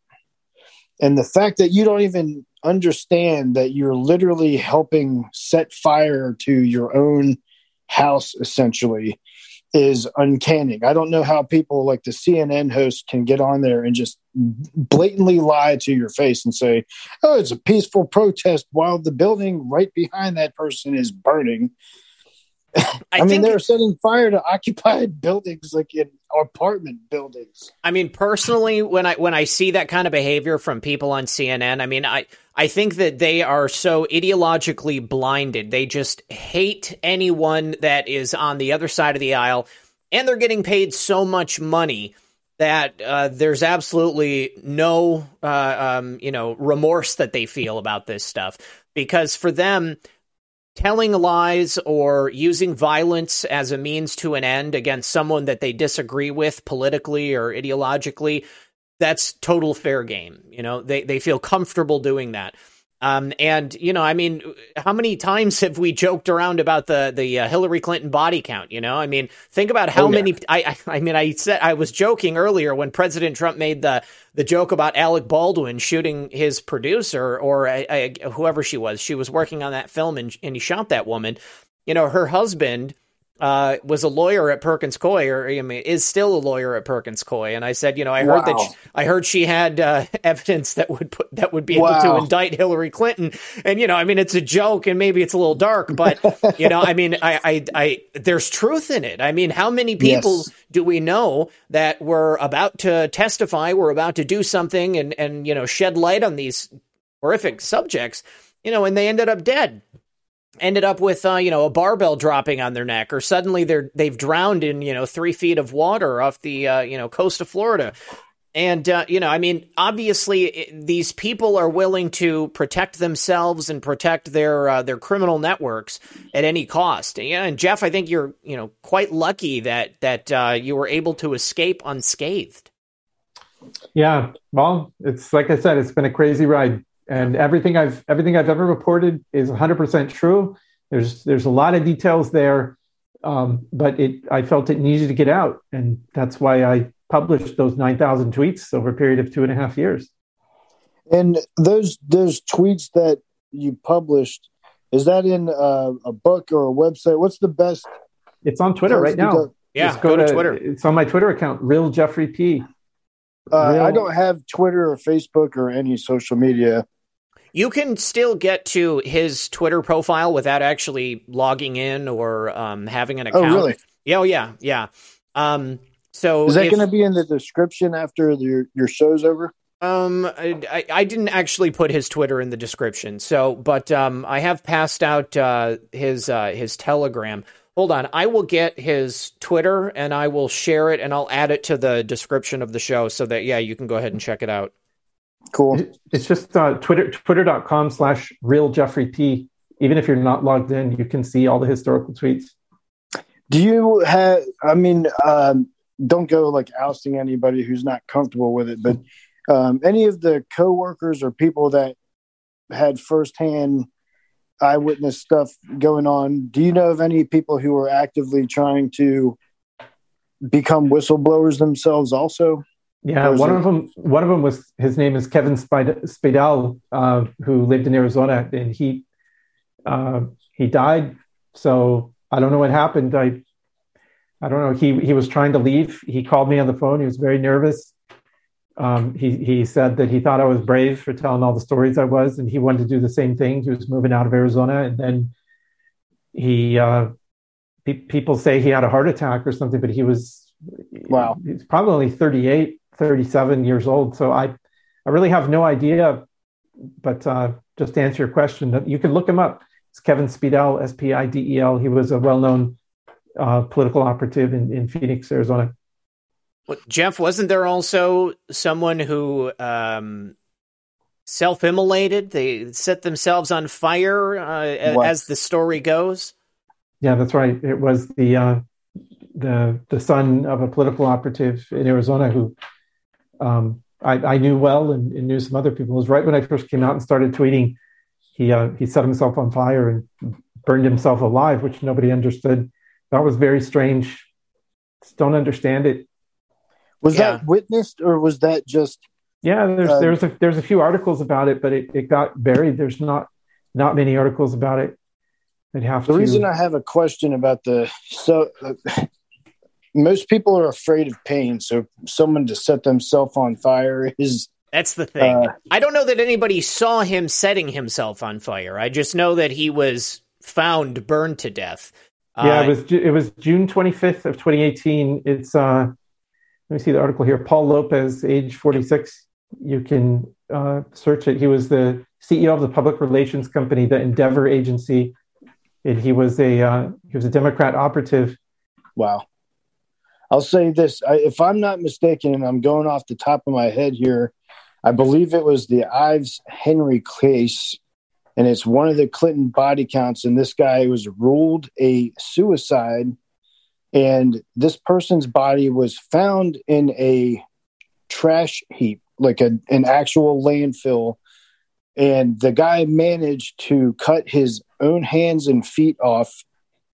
And the fact that you don't even understand that you're literally helping set fire to your own house, essentially, is uncanny. I don't know how people like the CNN host can get on there and just blatantly lie to your face and say, "Oh, it's a peaceful protest," while the building right behind that person is burning. I, I mean, they're setting fire to occupied buildings, like in apartment buildings. I mean, personally, when I when I see that kind of behavior from people on CNN, I mean, I I think that they are so ideologically blinded. They just hate anyone that is on the other side of the aisle, and they're getting paid so much money that uh, there's absolutely no uh, um, you know remorse that they feel about this stuff because for them telling lies or using violence as a means to an end against someone that they disagree with politically or ideologically, that's total fair game. You know, they, they feel comfortable doing that. Um, and you know, I mean, how many times have we joked around about the the uh, Hillary Clinton body count? You know, I mean, think about how oh, yeah. many. I, I, I mean, I said I was joking earlier when President Trump made the the joke about Alec Baldwin shooting his producer or uh, uh, whoever she was. She was working on that film and and he shot that woman. You know, her husband uh, was a lawyer at Perkins Coie, or I mean, is still a lawyer at Perkins Coie. And I said, you know, I heard wow. that she, I heard she had uh, evidence that would put that would be able wow. to indict Hillary Clinton. And you know, I mean, it's a joke, and maybe it's a little dark, but you know, I mean, I, I, I there's truth in it. I mean, how many people yes. do we know that were about to testify, were about to do something, and and you know, shed light on these horrific subjects, you know, and they ended up dead? Ended up with uh, you know a barbell dropping on their neck or suddenly they're they've drowned in you know three feet of water off the uh, you know coast of florida. And uh, you know i mean obviously it, these people are willing to protect themselves and protect their uh, their criminal networks at any cost. Yeah and jeff i think you're you know quite lucky that that uh, you were able to escape unscathed. Yeah. Well it's like i said it's been a crazy ride and everything I've everything I've ever reported is 100% true. There's there's a lot of details there um, but it I felt it needed to get out, and that's why I published those nine thousand tweets over a period of two and a half years. And those those tweets that you published, is that in uh, a book or a website? What's the best? It's on Twitter right now. Go? Yeah, go, go, to, Twitter. It's on my Twitter account, Real Jeffrey P. Uh, Real... I don't have Twitter or Facebook or any social media. You can still get to his Twitter profile without actually logging in or um, having an oh, account. Oh, really? Yeah, oh, yeah, yeah. Um, so is that going to be in the description after your your show's over? Um, I, I didn't actually put his Twitter in the description, so but um, I have passed out uh, his uh, his Telegram. Hold on, I will get his Twitter and I will share it and I'll add it to the description of the show so that yeah, you can go ahead and check it out. Cool. It's just uh, Twitter twitter.com slash real Jeffrey P. Even if you're not logged in, you can see all the historical tweets. Do you have? I mean, um, don't go like ousting anybody who's not comfortable with it, but um, any of the coworkers or people that had firsthand eyewitness stuff going on, do you know of any people who are actively trying to become whistleblowers themselves also? Yeah, one of them. One of them was his name is Kevin Spidel, uh, who lived in Arizona, and he uh, he died. So I don't know what happened. I I don't know. He he was trying to leave. He called me on the phone. He was very nervous um, he he said that he thought I was brave for telling all the stories I was, and he wanted to do the same thing. He was moving out of Arizona, and then he uh, pe- people say he had a heart attack or something, but he was wow, he's probably only 38, 37 years old. So I I really have no idea. But uh, just to answer your question, you can look him up. It's Kevin Spidel, S P I D E L. He was a well known uh, political operative in, in Phoenix, Arizona. Well, Jeff, wasn't there also someone who um, self-immolated? They set themselves on fire, uh, as the story goes. Yeah, that's right. It was the uh, the the son of a political operative in Arizona who um, I, I, knew well and, and, knew some other people. It was right when I first came out and started tweeting. He uh, he set himself on fire and burned himself alive, which nobody understood. That was very strange. Just don't understand it. Was yeah. that witnessed or was that just? Yeah, there's uh, there's a there's a few articles about it, but it, it got buried. There's not not many articles about it. I'd have the to... reason I have a question about the so uh, most people are afraid of pain, so someone to set themselves on fire is that's the thing. Uh, I don't know that anybody saw him setting himself on fire. I just know that he was found burned to death. Yeah, uh, it was it was June 25th of 2018. It's uh let me see the article here. Paul Lopez, age 46. You can uh, search it. He was the CEO of the public relations company, the Endeavor Agency, and he was a uh, he was a Democrat operative. Wow. I'll say this: I, if I'm not mistaken, and I'm going off the top of my head here, I believe it was the Ives Henry case, and it's one of the Clinton body counts. And this guy was ruled a suicide and this person's body was found in a trash heap like a, an actual landfill and the guy managed to cut his own hands and feet off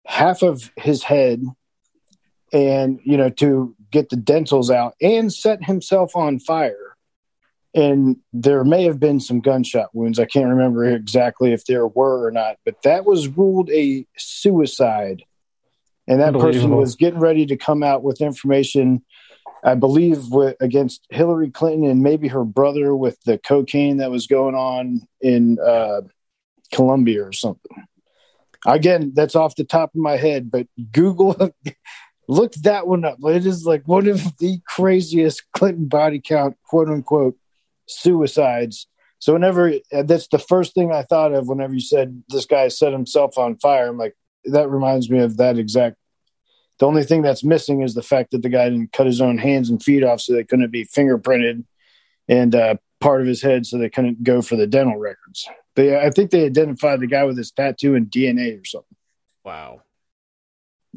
half of his head and you know to get the dentals out and set himself on fire. And there may have been some gunshot wounds. I can't remember exactly if there were or not but that was ruled a suicide. And that person was getting ready to come out with information i believe with, against hillary clinton and maybe her brother with the cocaine that was going on in uh, colombia or something. Again that's off the top of my head but google look that one up it is like one of the craziest clinton body count quote unquote suicides so whenever that's the first thing i thought of whenever you said this guy set himself on fire i'm like that reminds me of that exact. The only thing that's missing is the fact that the guy didn't cut his own hands and feet off, so they couldn't be fingerprinted, and uh, part of his head, so they couldn't go for the dental records. They, I think they identified the guy with his tattoo and DNA or something. Wow.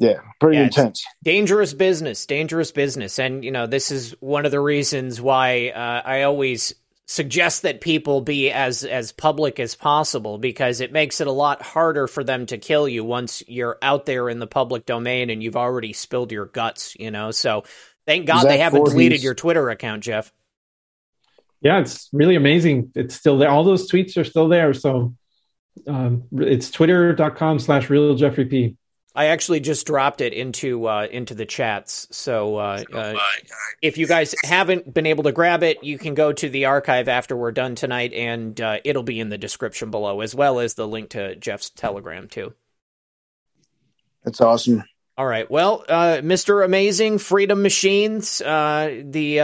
Yeah, pretty yeah, intense. Dangerous business, dangerous business, and you know this is one of the reasons why uh, I always suggest that people be as as public as possible because it makes it a lot harder for them to kill you once you're out there in the public domain and you've already spilled your guts, you know. So thank God they haven't Voorhees. deleted your Twitter account, Jeff. Yeah, it's really amazing. It's still there. All those tweets are still there. So um, it's twitter.com slash real Jeffrey P. I actually just dropped it into uh, into the chats. So uh, uh, if you guys haven't been able to grab it, you can go to the archive after we're done tonight, and uh, it'll be in the description below, as well as the link to Jeff's Telegram too. That's awesome. All right. Well, uh, Mr. Amazing, Freedom Machines, uh, the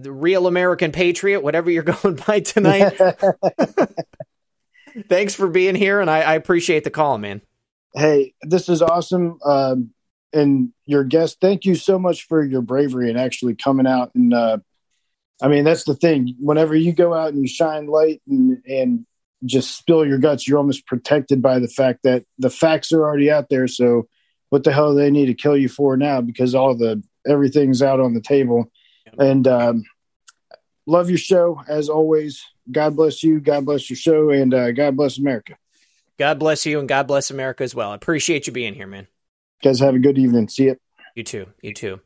the real American Patriot, whatever you're going by tonight. Thanks for being here, and I, I appreciate the call, man. Hey, this is awesome. Um, and your guest, thank you so much for your bravery and actually coming out. And uh, I mean, that's the thing. Whenever you go out and you shine light and, and just spill your guts, you're almost protected by the fact that the facts are already out there. So, what the hell do they need to kill you for now? Because all the everything's out on the table. And um, love your show as always. God bless you. God bless your show, and uh, God bless America. God bless you and God bless America as well. I appreciate you being here, man. You guys, have a good evening. See you. You too. You too.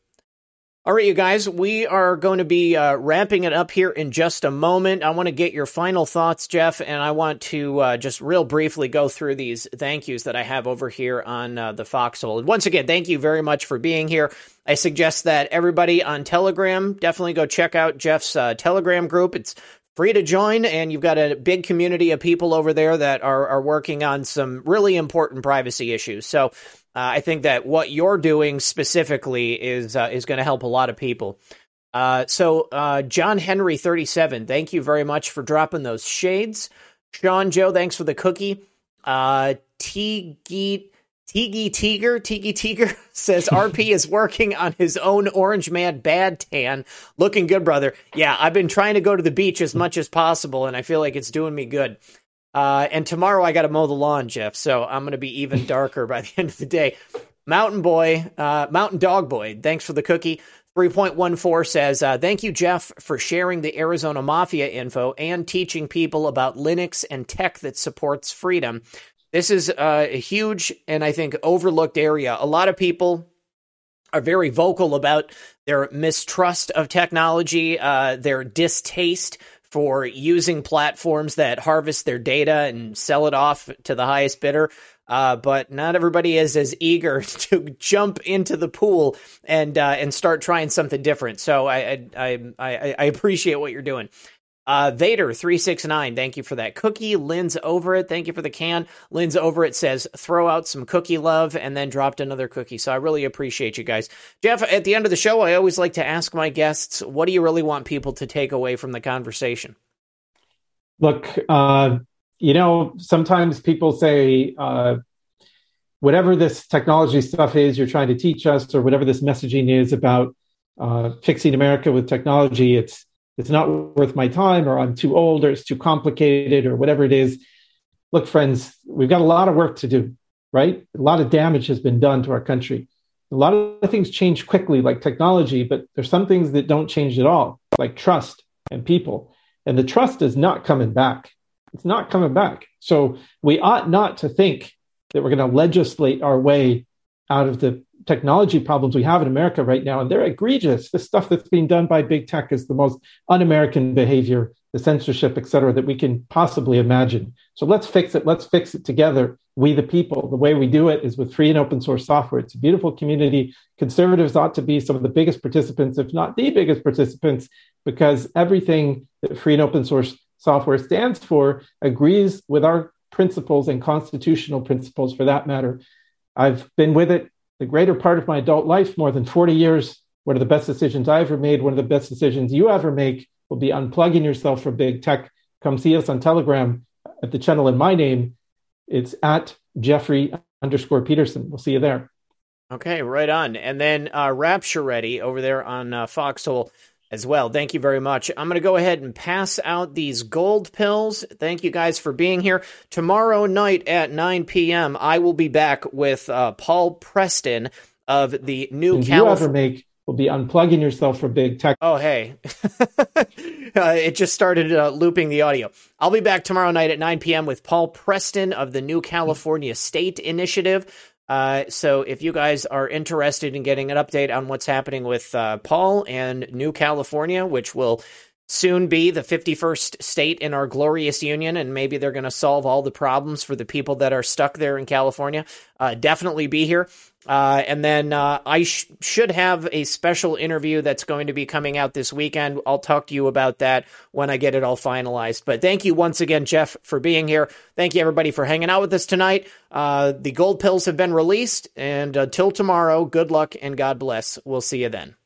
All right, you guys, we are going to be uh, wrapping it up here in just a moment. I want to get your final thoughts, Jeff, and I want to uh, just real briefly go through these thank yous that I have over here on uh, the Foxhole. Once again, thank you very much for being here. I suggest that everybody on Telegram definitely go check out Jeff's uh, Telegram group. It's free to join, and you've got a big community of people over there that are, are working on some really important privacy issues. So uh, I think that what you're doing specifically is uh, is going to help a lot of people. Uh, so uh, John Henry thirty seven, thank you very much for dropping those shades. Sean Joe, thanks for the cookie. Uh, T Geet Tiki Tiger, Tiki Tiger says RP is working on his own Orange Man bad tan. Looking good, brother. Yeah, I've been trying to go to the beach as much as possible, and I feel like it's doing me good. Uh, and tomorrow I got to mow the lawn, Jeff, so I'm going to be even darker by the end of the day. Mountain Boy, uh, Mountain Dog Boy, thanks for the cookie. 3.14 says, uh, Thank you, Jeff, for sharing the Arizona Mafia info and teaching people about Linux and tech that supports freedom. This is a huge and I think overlooked area. A lot of people are very vocal about their mistrust of technology, uh, their distaste for using platforms that harvest their data and sell it off to the highest bidder. Uh, but not everybody is as eager to jump into the pool and uh, and start trying something different. So I I, I I appreciate what you're doing. Uh, Vader369, thank you for that cookie. Lynn's over it. Thank you for the can. Lynn's over it says, throw out some cookie love and then dropped another cookie. So I really appreciate you guys. Jeff, at the end of the show, I always like to ask my guests, what do you really want people to take away from the conversation? Look, uh, you know, sometimes people say, uh, whatever this technology stuff is you're trying to teach us, or whatever this messaging is about uh, fixing America with technology, it's it's not worth my time or I'm too old or it's too complicated or whatever it is. Look, friends, we've got a lot of work to do, right? A lot of damage has been done to our country. A lot of things change quickly, like technology, but there's some things that don't change at all, like trust and people. And the trust is not coming back. It's not coming back. So we ought not to think that we're going to legislate our way out of the technology problems we have in America right now, and they're egregious. The stuff that's being done by big tech is the most un-American behavior, the censorship, et cetera, that we can possibly imagine. So let's fix it. Let's fix it together. We, the people. The way we do it is with free and open source software. It's a beautiful community. Conservatives ought to be some of the biggest participants, if not the biggest participants, because everything that free and open source software stands for agrees with our principles and constitutional principles for that matter. I've been with it the greater part of my adult life, more than 40 years. One of the best decisions I ever made, one of the best decisions you ever make will be unplugging yourself from big tech. Come see us on Telegram at the channel in my name. It's at Jeffrey underscore Peterson. We'll see you there. Okay, right on. And then uh, Rapture Ready over there on uh, Foxhole as well. Thank you very much. I'm going to go ahead and pass out these gold pills. Thank you guys for being here. Tomorrow night at 9 p.m., I will be back with uh, Paul Preston of the New California. you ever make will be unplugging yourself for big tech. Oh, hey. uh, it just started uh, looping the audio. I'll be back tomorrow night at 9 p.m. with Paul Preston of the New California State Initiative. Uh, so if you guys are interested in getting an update on what's happening with uh, Paul and New California, which will soon be the 51st state in our glorious union, and maybe they're going to solve all the problems for the people that are stuck there in California, uh, definitely be here. Uh, and then uh, I sh- should have a special interview that's going to be coming out this weekend. I'll talk to you about that when I get it all finalized. But thank you once again, Jeff, for being here. Thank you, everybody, for hanging out with us tonight. Uh, the gold pills have been released. And until tomorrow, good luck and God bless. We'll see you then.